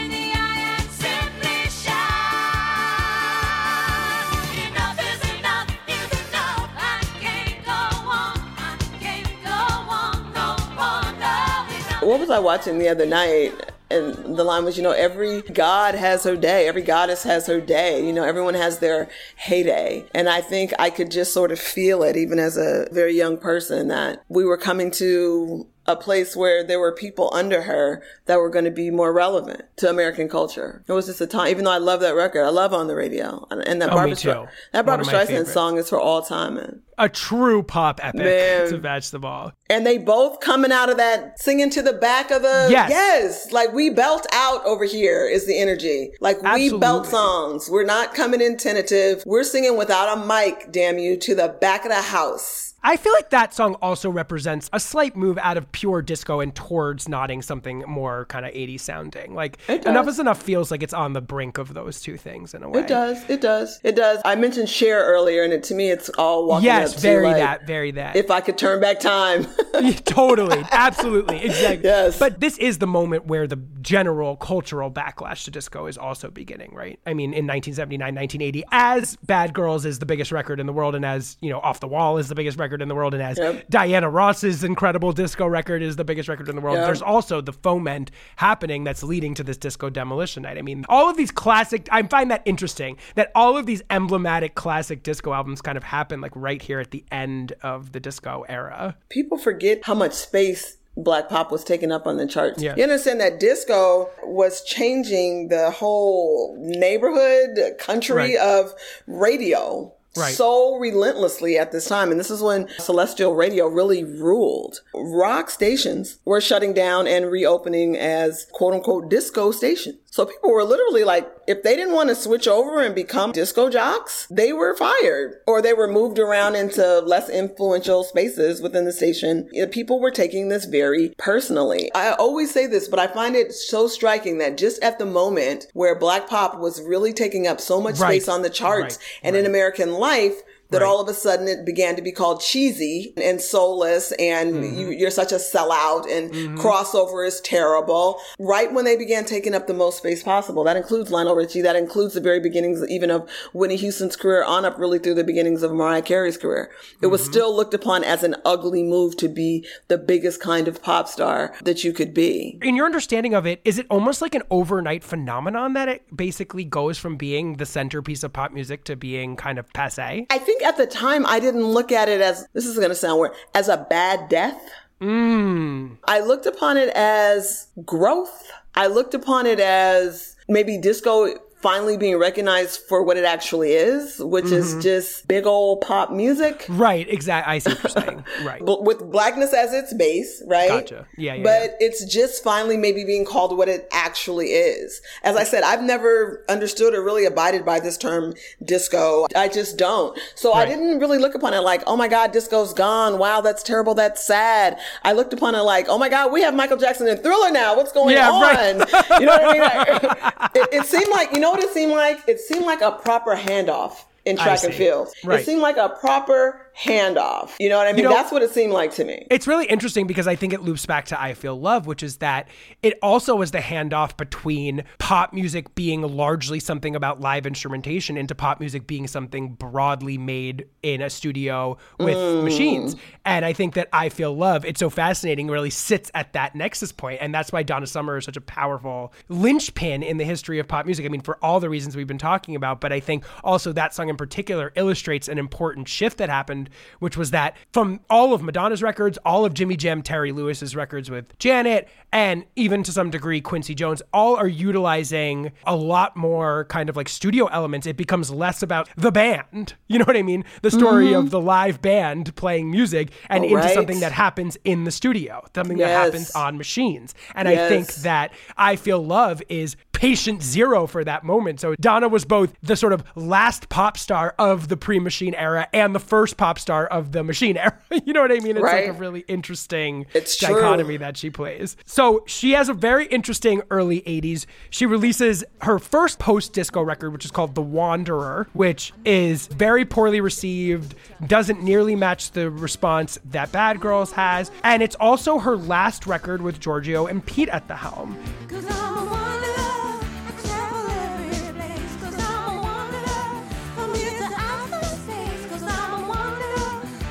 What was I watching the other night? And the line was, you know, every god has her day, every goddess has her day. You know, everyone has their heyday. And I think I could just sort of feel it, even as a very young person, that we were coming to a place where there were people under her that were going to be more relevant to American culture. It was just a time, even though I love that record, I love On the Radio. And that Oh, Barbra. That Barbra Streisand song is for all time, man. A true pop epic Man. to match the ball. And they both coming out of that singing to the back of the Yes. yes, like we belt out over here is the energy. Like we belt songs. We're not coming in tentative. We're singing without a mic, damn you, to the back of the house. I feel like that song also represents a slight move out of pure disco and towards nodding something more kind of 80s sounding. Like Enough is Enough feels like it's on the brink of those two things in a way. It does. It does. It does. I mentioned Cher earlier, and it, to me, it's all walking Yes, up to very like, that, very that. If I could turn back time. totally, absolutely, exactly. Yes. But this is the moment where the general cultural backlash to disco is also beginning, right? I mean, in 1979, 1980, as Bad Girls is the biggest record in the world, and as you know, Off the Wall is the biggest record in the world, and as Yep. Diana Ross's incredible disco record is the biggest record in the world. Yeah. There's also the foment happening that's leading to this disco demolition night. I mean, all of these classic, I find that interesting that all of these emblematic classic disco albums kind of happen like right here at the end of the disco era. people forget how much space black pop was taking up on the charts. Yeah. You understand that disco was changing the whole neighborhood country Right. of radio. Right. So relentlessly at this time. And this is when celestial radio really ruled. Rock stations were shutting down and reopening as quote unquote disco stations. So people were literally like, if they didn't want to switch over and become disco jocks, they were fired or they were moved around into less influential spaces within the station. People were taking this very personally. I always say this, but I find it so striking that just at the moment where black pop was really taking up so much Right. space on the charts Right. and in American life, that Right. all of a sudden it began to be called cheesy and soulless and Mm-hmm. you, you're such a sellout and crossover is terrible. Right when they began taking up the most space possible. That includes Lionel Richie. That includes the very beginnings even of Whitney Houston's career on up really through the beginnings of Mariah Carey's career. It was Mm-hmm. still looked upon as an ugly move to be the biggest kind of pop star that you could be. in your understanding of it, is it almost like an overnight phenomenon that it basically goes from being the centerpiece of pop music to being kind of passe? I think at the time I didn't look at it as, this is going to sound weird, as a bad death. Mm. I looked upon it as growth. I looked upon it as maybe disco finally being recognized for what it actually is, which is mm-hmm. just big old pop music. Right, exactly. I see what you're saying. Right. But with blackness as its base, right? Gotcha. Yeah, yeah, But yeah. it's just finally maybe being called what it actually is. As I said, I've never understood or really abided by this term disco. I just don't. So I didn't really look upon it like, oh my God, disco's gone. Wow, that's terrible. That's sad. I looked upon it like, oh my God, we have Michael Jackson and Thriller now. What's going Yeah, on? right. you know what I mean? It, it seemed like, you know what it seemed like? It seemed like a proper handoff in track and field. Right. It seemed like a proper handoff. You know what I mean? know- That's what it seemed like to me. It's really interesting because I think it loops back to I Feel Love, which is that it also was the handoff between pop music being largely something about live instrumentation into pop music being something broadly made in a studio with Mm. machines. And I think that I Feel Love, it's so fascinating, really sits at that nexus point. And that's why Donna Summer is such a powerful linchpin in the history of pop music. I mean, for all the reasons we've been talking about, but I think also that song in particular illustrates an important shift that happened which was that from all of Madonna's records, all of Jimmy Jam, Terry Lewis's records with Janet, and even to some degree Quincy Jones, all are utilizing a lot more kind of like studio elements. It becomes less about the band, you know what I mean? The story Mhm. of the live band playing music and Oh, into right. something that happens in the studio, something that happens on machines. And I think that I Feel Love is patient zero for that moment. So Donna was both the sort of last pop star of the pre machine era and the first pop star of the machine era. you know what I mean? It's Right. like a really interesting It's true. dichotomy that she plays. So she has a very interesting early 80s. She releases her first post disco record, which is called The Wanderer, which is very poorly received, doesn't nearly match the response that Bad Girls has. And it's also her last record with Giorgio and Pete at the helm.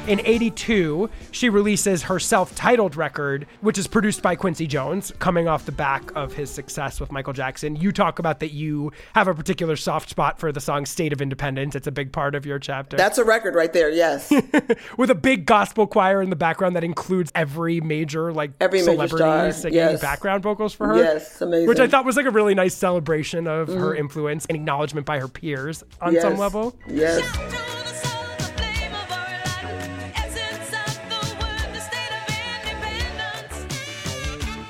In 82, she releases her self titled record, which is produced by Quincy Jones, coming off the back of his success with Michael Jackson. You talk about that you have a particular soft spot for the song State of Independence. It's a big part of your chapter. That's a record right there. Yes. with a big gospel choir in the background that includes every major, like, Every major celebrity star, singing yes. background vocals for her. Yes, amazing. Which I thought was like a really nice celebration of her Mhm. influence and acknowledgement by her peers on Yes. some level. Yes.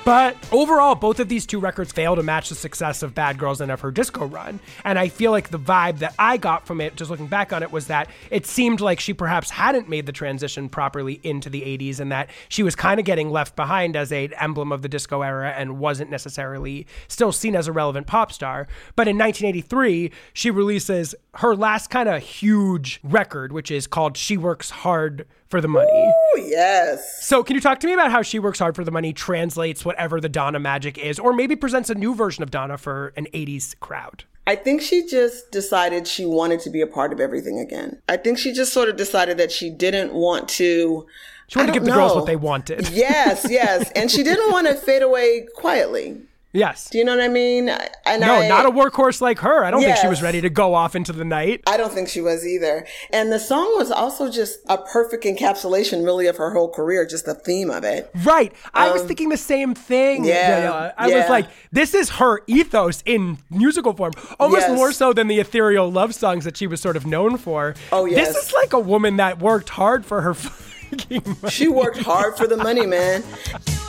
But overall, both of these two records fail to match the success of Bad Girls and of her disco run. And I feel like the vibe that I got from it, just looking back on it, was that it seemed like she perhaps hadn't made the transition properly into the 80s and that she was kind of getting left behind as a emblem of the disco era and wasn't necessarily still seen as a relevant pop star. But in 1983, she releases her last kind of huge record, which is called She Works Hard for the Money. Oh, yes. So, can you talk to me about how she works hard for the money, translates whatever the Donna magic is, or maybe presents a new version of Donna for an 80s crowd? I think she just decided she wanted to be a part of everything again. I think she just sort of decided that she didn't want to. She wanted to give the don't girls what they wanted. Yes, yes. And she didn't want to fade away quietly. Yes. Do you know what I mean? And no, I, not a workhorse like her. I don't think she was ready to go off into the night. I don't think she was either. And the song was also just a perfect encapsulation, really, of her whole career, just the theme of it. Right. I was Um, thinking the same thing. yeah. I was like, this is her ethos in musical form, almost Yes. more so than the ethereal love songs that she was sort of known for. Oh, yes. This is like a woman that worked hard for her fucking money. She worked hard for the money, man.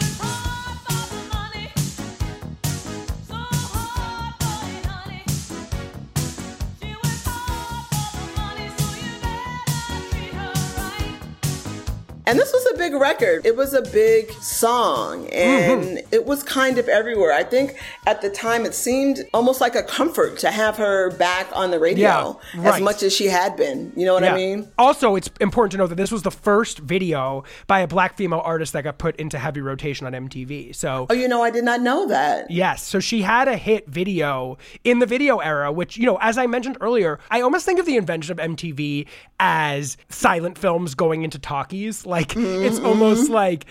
And this was a big record. It was a big song and Mm-hmm. it was kind of everywhere. I think at the time it seemed almost like a comfort to have her back on the radio Yeah, as much as she had been. You know what I mean? Also, it's important to know that this was the first video by a black female artist that got put into heavy rotation on MTV. So, Oh, you know, I did not know that. yes, so she had a hit video in the video era, which, you know, as I mentioned earlier, I almost think of the invention of MTV as silent films going into talkies. Like, it's mm-hmm. almost like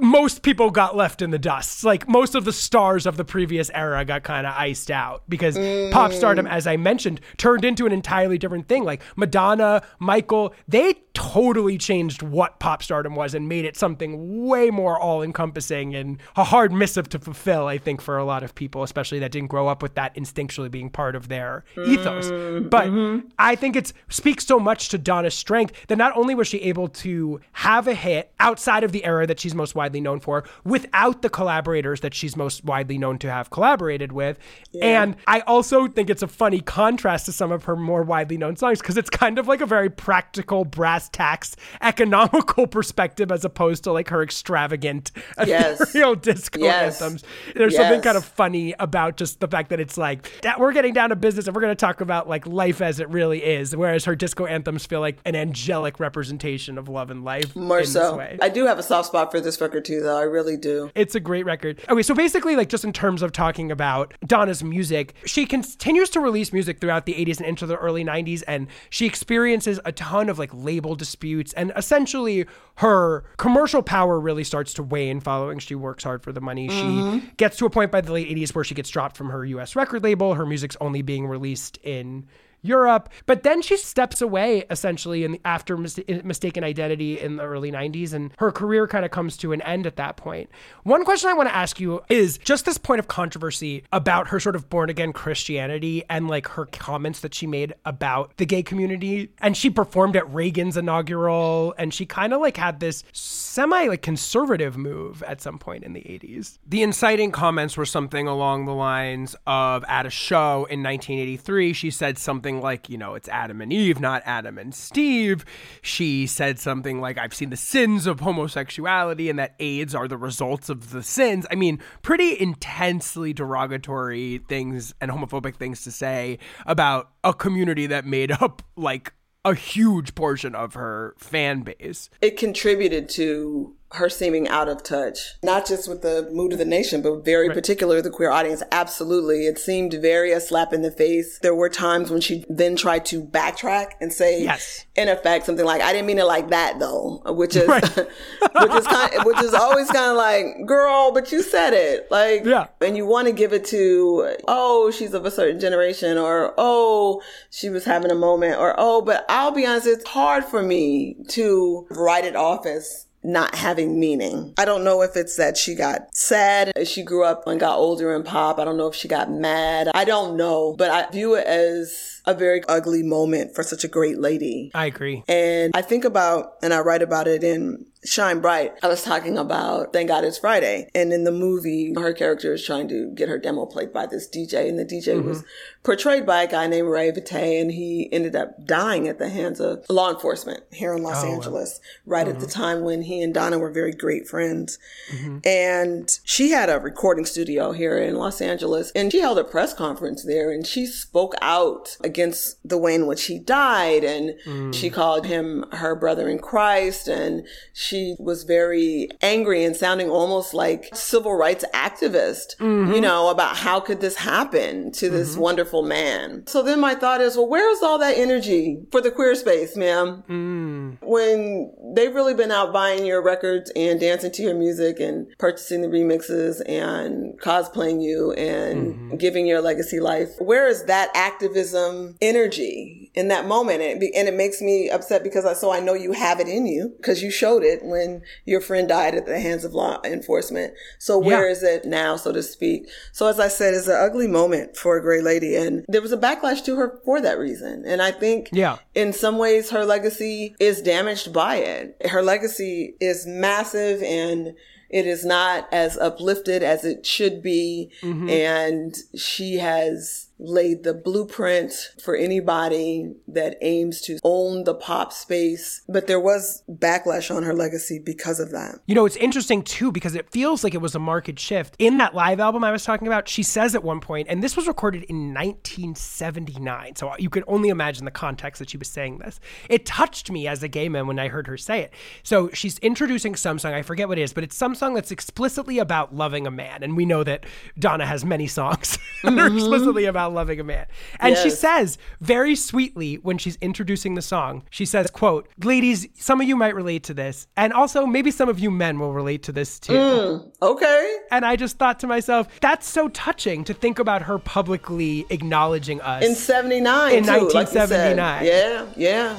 most people got left in the dust. Like, most of the stars of the previous era got kind of iced out because pop stardom, mm. as I mentioned, turned into an entirely different thing. Like, Madonna, Michael, they totally changed what pop stardom was and made it something way more all encompassing and a hard missive to fulfill, I think, for a lot of people, especially that didn't grow up with that instinctually being part of their ethos. Mm-hmm. But mm-hmm. I think it speaks so much to Donna's strength that not only was she able to have a hit outside of the era that she's most widely known for without the collaborators that she's most widely known to have collaborated with. And I also think it's a funny contrast to some of her more widely known songs because it's kind of like a very practical brass tacks economical perspective as opposed to like her extravagant Yes. ethereal disco Yes. anthems. There's something kind of funny about just the fact that it's like that we're getting down to business and we're going to talk about like life as it really is, whereas her disco anthems feel like an angelic representation of love and life. More in so. This way. I do have a soft spot for this record too, though. I really do. It's a great record. Okay, so basically, like just in terms of talking about Donna's music, she continues to release music throughout the 80s and into the early 90s, and she experiences a ton of like label disputes, and essentially her commercial power really starts to wane following she works hard for the money. Mhm. She gets to a point by the late 80s where she gets dropped from her US record label. Her music's only being released in Europe. But then she steps away essentially in the, after mis- Mistaken Identity in the early 90s, and her career kind of comes to an end at that point. One question I want to ask you is just this point of controversy about her sort of born again Christianity and like her comments that she made about the gay community. And she performed at Reagan's inaugural, and she kind of like had this semi like conservative move at some point in the 80s. The inciting comments were something along the lines of at a show in 1983, she said something like, you know, it's Adam and Eve, not Adam and Steve. She said something like, I've seen the sins of homosexuality and that AIDS are the results of the sins. I mean, pretty intensely derogatory things and homophobic things to say about a community that made up like a huge portion of her fan base. It contributed to her seeming out of touch, not just with the mood of the nation, but very Right. particular the queer audience. Absolutely. It seemed very a slap in the face. There were times when she then tried to backtrack and say, Yes. in effect, something like, I didn't mean it like that though, which is, Right. which is kind which is always kind of like, girl, but you said it. Like, Yeah. and you want to give it to, oh, she's of a certain generation or, oh, she was having a moment or, oh, but I'll be honest, it's hard for me to write it off as not having meaning. I don't know if it's that she got sad as she grew up and got older and pop. I don't know if she got mad. I don't know, but I view it as a very ugly moment for such a great lady. I agree. And I think about, and I write about it in Shine Bright. I was talking about Thank God It's Friday. And in the movie, her character is trying to get her demo played by this DJ. And the DJ was mm-hmm. portrayed by a guy named Ray Vitte. And he ended up dying at the hands of law enforcement here in Los Oh, wow. Angeles, right at the mm-hmm. time when he and Donna were very great friends. Mm-hmm. And she had a recording studio here in Los Angeles. And she held a press conference there and she spoke out against the way in which he died. And she mm. called him her brother in Christ. And she was very angry and sounding almost like civil rights activist, you mm-hmm. know, about how could this happen to this mm-hmm. wonderful man. So then my thought is, well, where's all that energy for the queer space, ma'am? Mm. When they've really been out buying your records and dancing to your music and purchasing the remixes and cosplaying you and mm-hmm. giving your legacy life, where is that activism energy in that moment? And it, be- and it makes me upset because I, so I know you have it in you because you showed it when your friend died at the hands of law enforcement. So where Yeah. is it now, so to speak? So as I said, it's an ugly moment for a great lady. And there was a backlash to her for that reason. And I think Yeah. in some ways her legacy is damaged by it. Her legacy is massive and it is not as uplifted as it should be. Mm-hmm. And she has laid the blueprint for anybody that aims to own the pop space. But there was backlash on her legacy because of that. You know, it's interesting too because it feels like it was a market shift. In that live album I was talking about, she says at one point, and this was recorded in 1979, so you could only imagine the context that she was saying this. It touched me as a gay man when I heard her say it. So she's introducing some song, I forget what it is, but it's some song that's explicitly about loving a man. And we know that Donna has many songs that are mm-hmm. explicitly about loving a man. And she says very sweetly when she's introducing the song, she says, quote, ladies, some of you might relate to this. And also maybe some of you men will relate to this too. Mm, okay. And I just thought to myself, that's so touching to think about her publicly acknowledging us. In 79, In too, like you said. 1979. Yeah, yeah.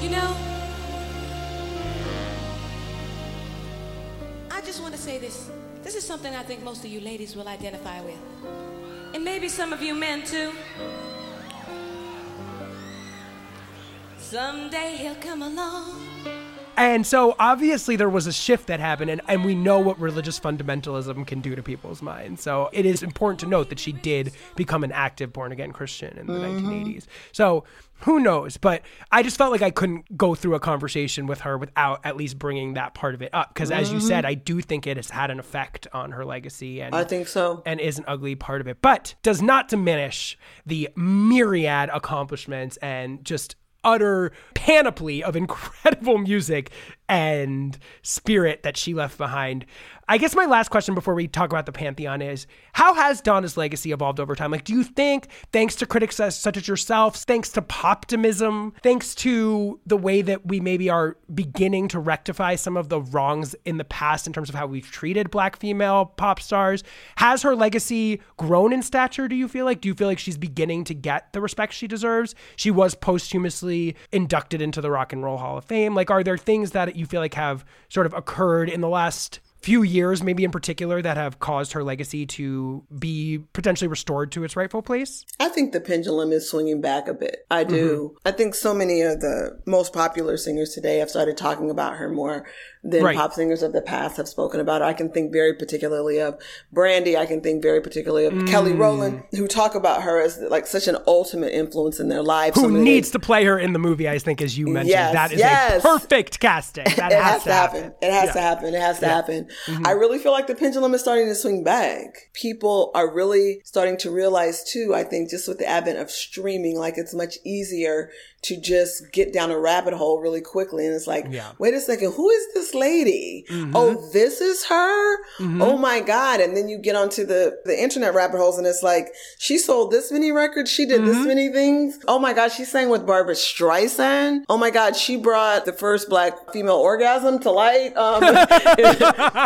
You know, I just want to say this. This is something I think most of you ladies will identify with. And maybe some of you men too. Someday he'll come along. And so obviously there was a shift that happened, and, and we know what religious fundamentalism can do to people's minds. So it is important to note that she did become an active born again Christian in the mm-hmm. 1980s. So who knows? But I just felt like I couldn't go through a conversation with her without at least bringing that part of it up. Because as you mm-hmm. said, I do think it has had an effect on her legacy. And I think so. and is an ugly part of it, but does not diminish the myriad accomplishments and just utter panoply of incredible music and spirit that she left behind. I guess my last question before we talk about the Pantheon is how has Donna's legacy evolved over time? Like, do you think, thanks to critics such as yourself, thanks to poptimism, thanks to the way that we maybe are beginning to rectify some of the wrongs in the past in terms of how we've treated black female pop stars, has her legacy grown in stature, do you feel like? Do you feel like she's beginning to get the respect she deserves? She was posthumously inducted into the Rock and Roll Hall of Fame. Like, are there things that you feel like have sort of occurred in the last few years, maybe in particular, that have caused her legacy to be potentially restored to its rightful place? I think the pendulum is swinging back a bit. I do. Mm-hmm. I think so many of the most popular singers today have started talking about her more than Right. pop singers of the past have spoken about. I can think very particularly of Brandy. I can think very particularly of Mm. Kelly Rowland, who talk about her as like such an ultimate influence in their lives. Who needs to play her in the movie? I think, as you mentioned, Yes, that is yes. a perfect casting. That it has, to happen. It has to happen. It has to Yeah. happen. Mhm. I really feel like the pendulum is starting to swing back. People are really starting to realize too, I think just with the advent of streaming, like it's much easier to just get down a rabbit hole really quickly. And it's like, Yeah. wait a second, who is this lady? Mhm. Oh, this is her? Mhm. Oh my God. And then you get onto the, the internet rabbit holes and it's like, she sold this many records. She did Mm-hmm. this many things. Oh my God. She sang with Barbra Streisand. Oh my God. She brought the first black female orgasm to light. Um,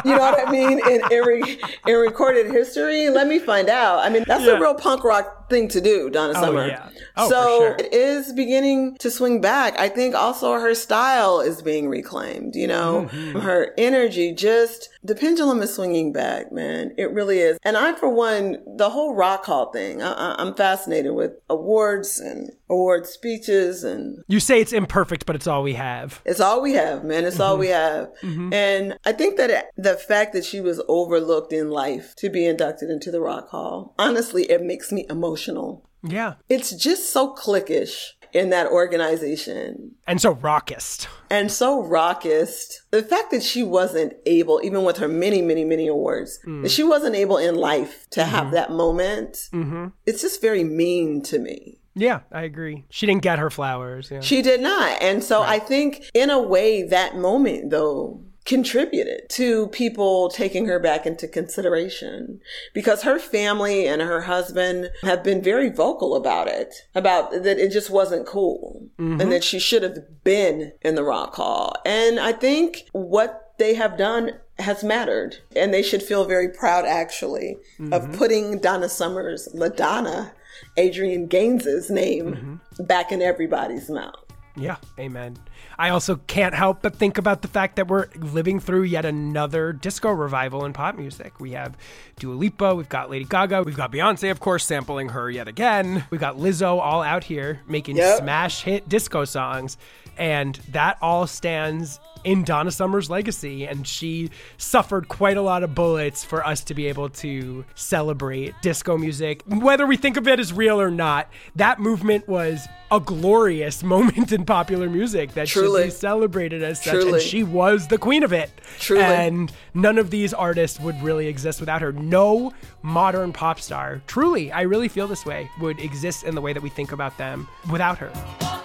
you know what I mean? In, in, re, in recorded history. Let me find out. I mean, that's Yeah. a real punk rock thing to do, Donna Oh, Summer. yeah. Oh, so sure. it is beginning to swing back. I think also her style is being reclaimed, you know, Mhm. her energy just, the pendulum is swinging back, man. It really is. And I, for one, the whole rock hall thing, I, I'm fascinated with awards and award speeches and You say it's imperfect, but it's all we have. it's all we have, man. It's all we have. Mhm. And I think that it, the fact that she was overlooked in life to be inducted into the Rock Hall, honestly, it makes me emotional. Yeah. It's just so cliquish in that organization And so raucous. and so raucous. The fact that she wasn't able, even with her many, many, many awards, Mm. that she wasn't able in life to have Mhm. that moment, Mm-hmm. it's just very mean to me. Yeah, I agree. She didn't get her flowers. Yeah. She did not. And so I think in a way that moment though contributed to people taking her back into consideration because her family and her husband have been very vocal about it, about that it just wasn't cool Mhm. and that she should have been in the rock hall. And I think what they have done has mattered and they should feel very proud actually of Mhm. putting Donna Summers, LaDonna, Adrian Gaines's name back in everybody's mouth. Yeah, amen. I also can't help but think about the fact that we're living through yet another disco revival in pop music. We have Dua Lipa, we've got Lady Gaga, we've got Beyonce, of course, sampling her yet again. We've got Lizzo all out here making Yep. smash hit disco songs. And that all stands in Donna Summer's legacy. And she suffered quite a lot of bullets for us to be able to celebrate disco music. Whether we think of it as real or not, that movement was a glorious moment in popular music that should be celebrated as such. Truly. And she was the queen of it. Truly. And none of these artists would really exist without her. No modern pop star, truly, I really feel this way, would exist in the way that we think about them without her.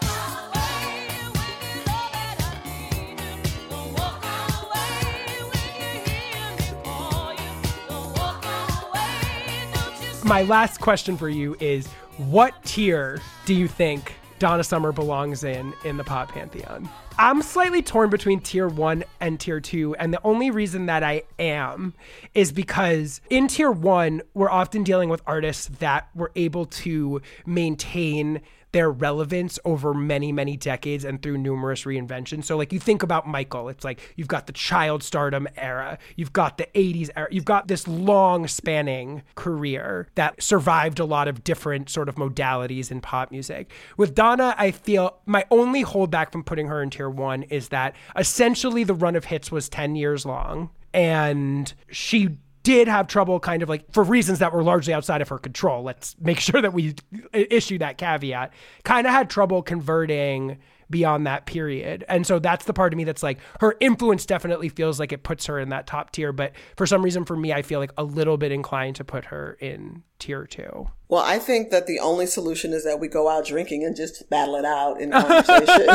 My last question for you is what tier do you think Donna Summer belongs in in the pop pantheon? I'm slightly torn between tier 1 and tier 2 and the only reason that I am is because in tier 1 we're often dealing with artists that were able to maintain their relevance over many, many decades and through numerous reinventions. So, like, you think about Michael, it's like you've got the child stardom era, you've got the 80s era, you've got this long spanning career that survived a lot of different sort of modalities in pop music. With Donna, I feel my only holdback from putting her in tier one is that essentially the run of hits was 10 years long and she did have trouble kind of like for reasons that were largely outside of her control. Let's make sure that we issue that caveat. Kind of had trouble converting beyond that period. And so that's the part of me that's like her influence definitely feels like it puts her in that top tier but for some reason for me i feel like a little bit inclined to put her in tier two. Well, I think that the only solution is that we go out drinking and just battle it out in conversation.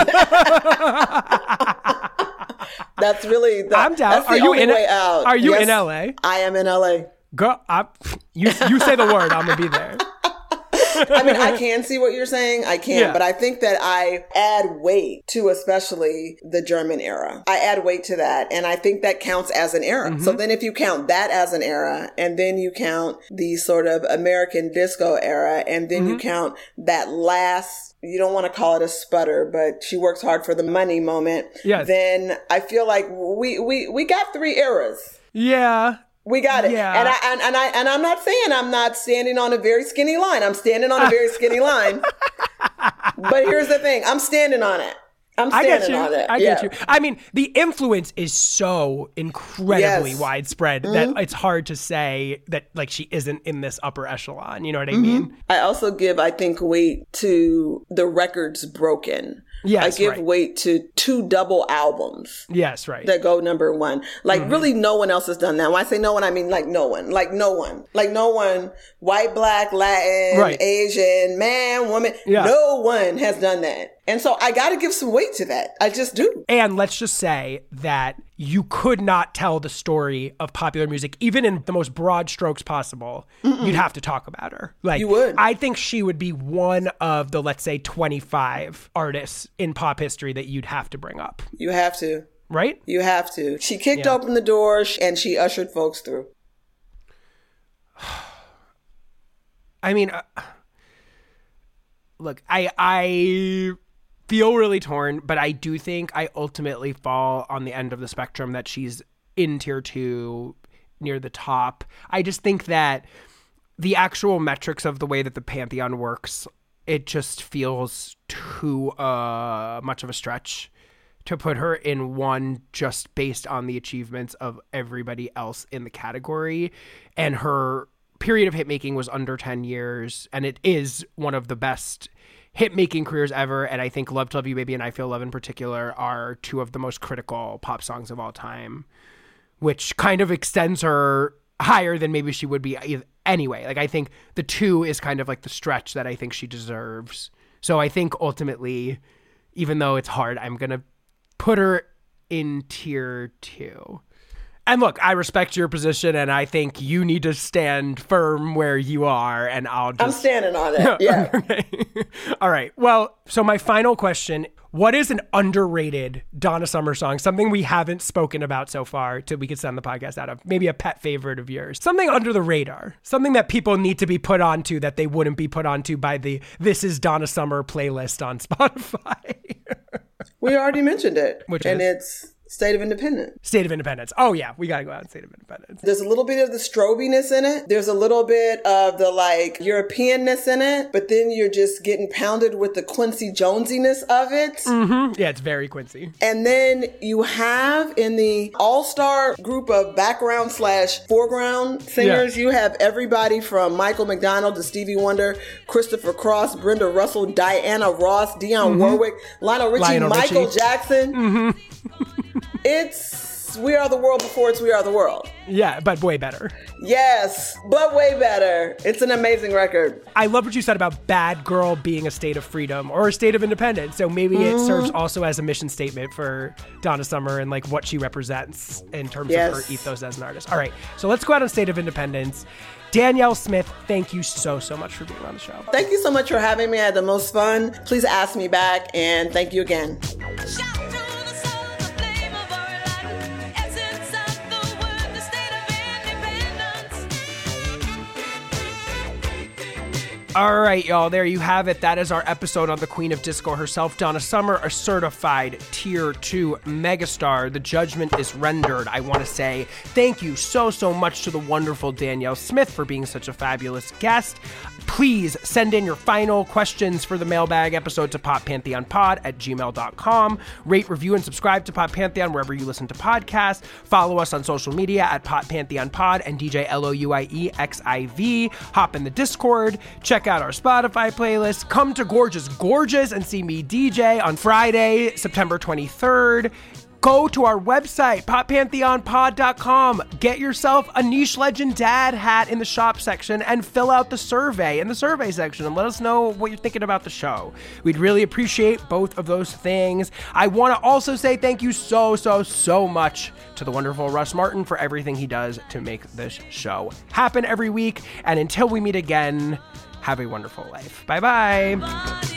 That's really. The, I'm down. That's the Are you only in? way out. Are you Yes, in LA? I am in LA. Go. I, you you say the word. I'm gonna be there. I mean, I can see what you're saying. I can, Yeah. but I think that I add weight to especially the German era. I add weight to that, and I think that counts as an era. Mm-hmm. So then, if you count that as an era, and then you count the sort of American disco era, and then Mm-hmm. you count that last. You don't want to call it a sputter, but she works hard for the money moment. Yes. Then I feel like we we we got three eras. Yeah. We got it. Yeah. And I and, and I and I'm not saying I'm not standing on a very skinny line. I'm standing on a very skinny line. But here's the thing. I'm standing on it. I'm I standing get you. on it. I yeah. get you. I mean, the influence is so incredibly Yes. Mm-hmm. widespread that it's hard to say that like she isn't in this upper echelon. You know what I mean? I also give, I think, weight to the records broken. Yes, I give right. weight to two double albums Yes, right. that go number one. Like Mm-hmm. really no one else has done that. When I say no one, I mean like no one. Like no one. Like no one, white, black, Latin, Right. Asian, man, woman. Yeah. No one has done that. And so I gotta give some weight to that. I just do. And let's just say that you could not tell the story of popular music, even in the most broad strokes possible. You'd have to talk about her. Like You would. I think she would be one of the let's say 25 artists in pop history that you'd have to bring up, You have to. right? You have to. She kicked Yeah. open the door and she ushered folks through. I mean, uh, look, I I feel really torn, but I do think I ultimately fall on the end of the spectrum that she's in tier two, near the top. I just think that the actual metrics of the way that the pantheon works, it just feels too uh, much of a stretch to put her in one just based on the achievements of everybody else in the category and her period of hit making was under 10 years and it is one of the best hit making careers ever and i think love to love you baby and i feel love in particular are two of the most critical pop songs of all time which kind of extends her higher than maybe she would be anyway. Like I think the two is kind of like the stretch that I think she deserves. So I think ultimately, even though it's hard, I'm gonna put her in tier two. And look, I respect your position, and I think you need to stand firm where you are. And I'll just I'm standing on it. Yeah. okay. All right. Well, so my final question What is an underrated Donna Summer song? Something we haven't spoken about so far till we could send the podcast out of. Maybe a pet favorite of yours. Something under the radar. Something that people need to be put onto that they wouldn't be put onto by the This is Donna Summer playlist on Spotify. we already mentioned it. Which and is? it's State of Independence. State of Independence. Oh, yeah. We got to go out and State of Independence. There's a little bit of the strobiness in it. There's a little bit of the like Europeanness in it, but then you're just getting pounded with the Quincy Jonesiness of it. Mm-hmm. Yeah, it's very Quincy. And then you have in the all-star group of background slash foreground singers, Yeah. you have everybody from Michael McDonald to Stevie Wonder, Christopher Cross, Brenda Russell, Diana Ross, Dionne Warwick, Lionel Richie, Mm-hmm. Lionel Michael Richie. Jackson. Mm-hmm. it's We Are the World before it's We Are the World. Yeah, but way better. Yes, but way better. It's an amazing record. I love what you said about bad girl being a state of freedom or a state of independence. So maybe it Mm-hmm. serves also as a mission statement for Donna Summer and like what she represents in terms Yes. of her ethos as an artist. All right, so let's go out on state of independence. Danyel Smith, thank you so so much for being on the show. Thank you so much for having me. I had the most fun. Please ask me back, and thank you again. All right, y'all, there you have it. That is our episode on the Queen of Disco herself, Donna Summer, a certified tier two megastar. The judgment is rendered. I want to say thank you so, so much to the wonderful Danyel Smith for being such a fabulous guest. Please send in your final questions for the mailbag episode to poppantheonpod at gmail.com. Rate, review, and subscribe to Pop Pantheon wherever you listen to podcasts. Follow us on social media at Pop Pantheon Pod and DJ L O U I E X I V. Hop in the Discord. Check out our Spotify playlist. Come to Gorgeous Gorgeous and see me DJ on Friday, September 23rd. Go to our website, poppantheonpod.com. Get yourself a Niche Legend Dad hat in the shop section and fill out the survey in the survey section and let us know what you're thinking about the show. We'd really appreciate both of those things. I want to also say thank you so, so, so much to the wonderful Russ Martin for everything he does to make this show happen every week. And until we meet again, have a wonderful life. Bye bye.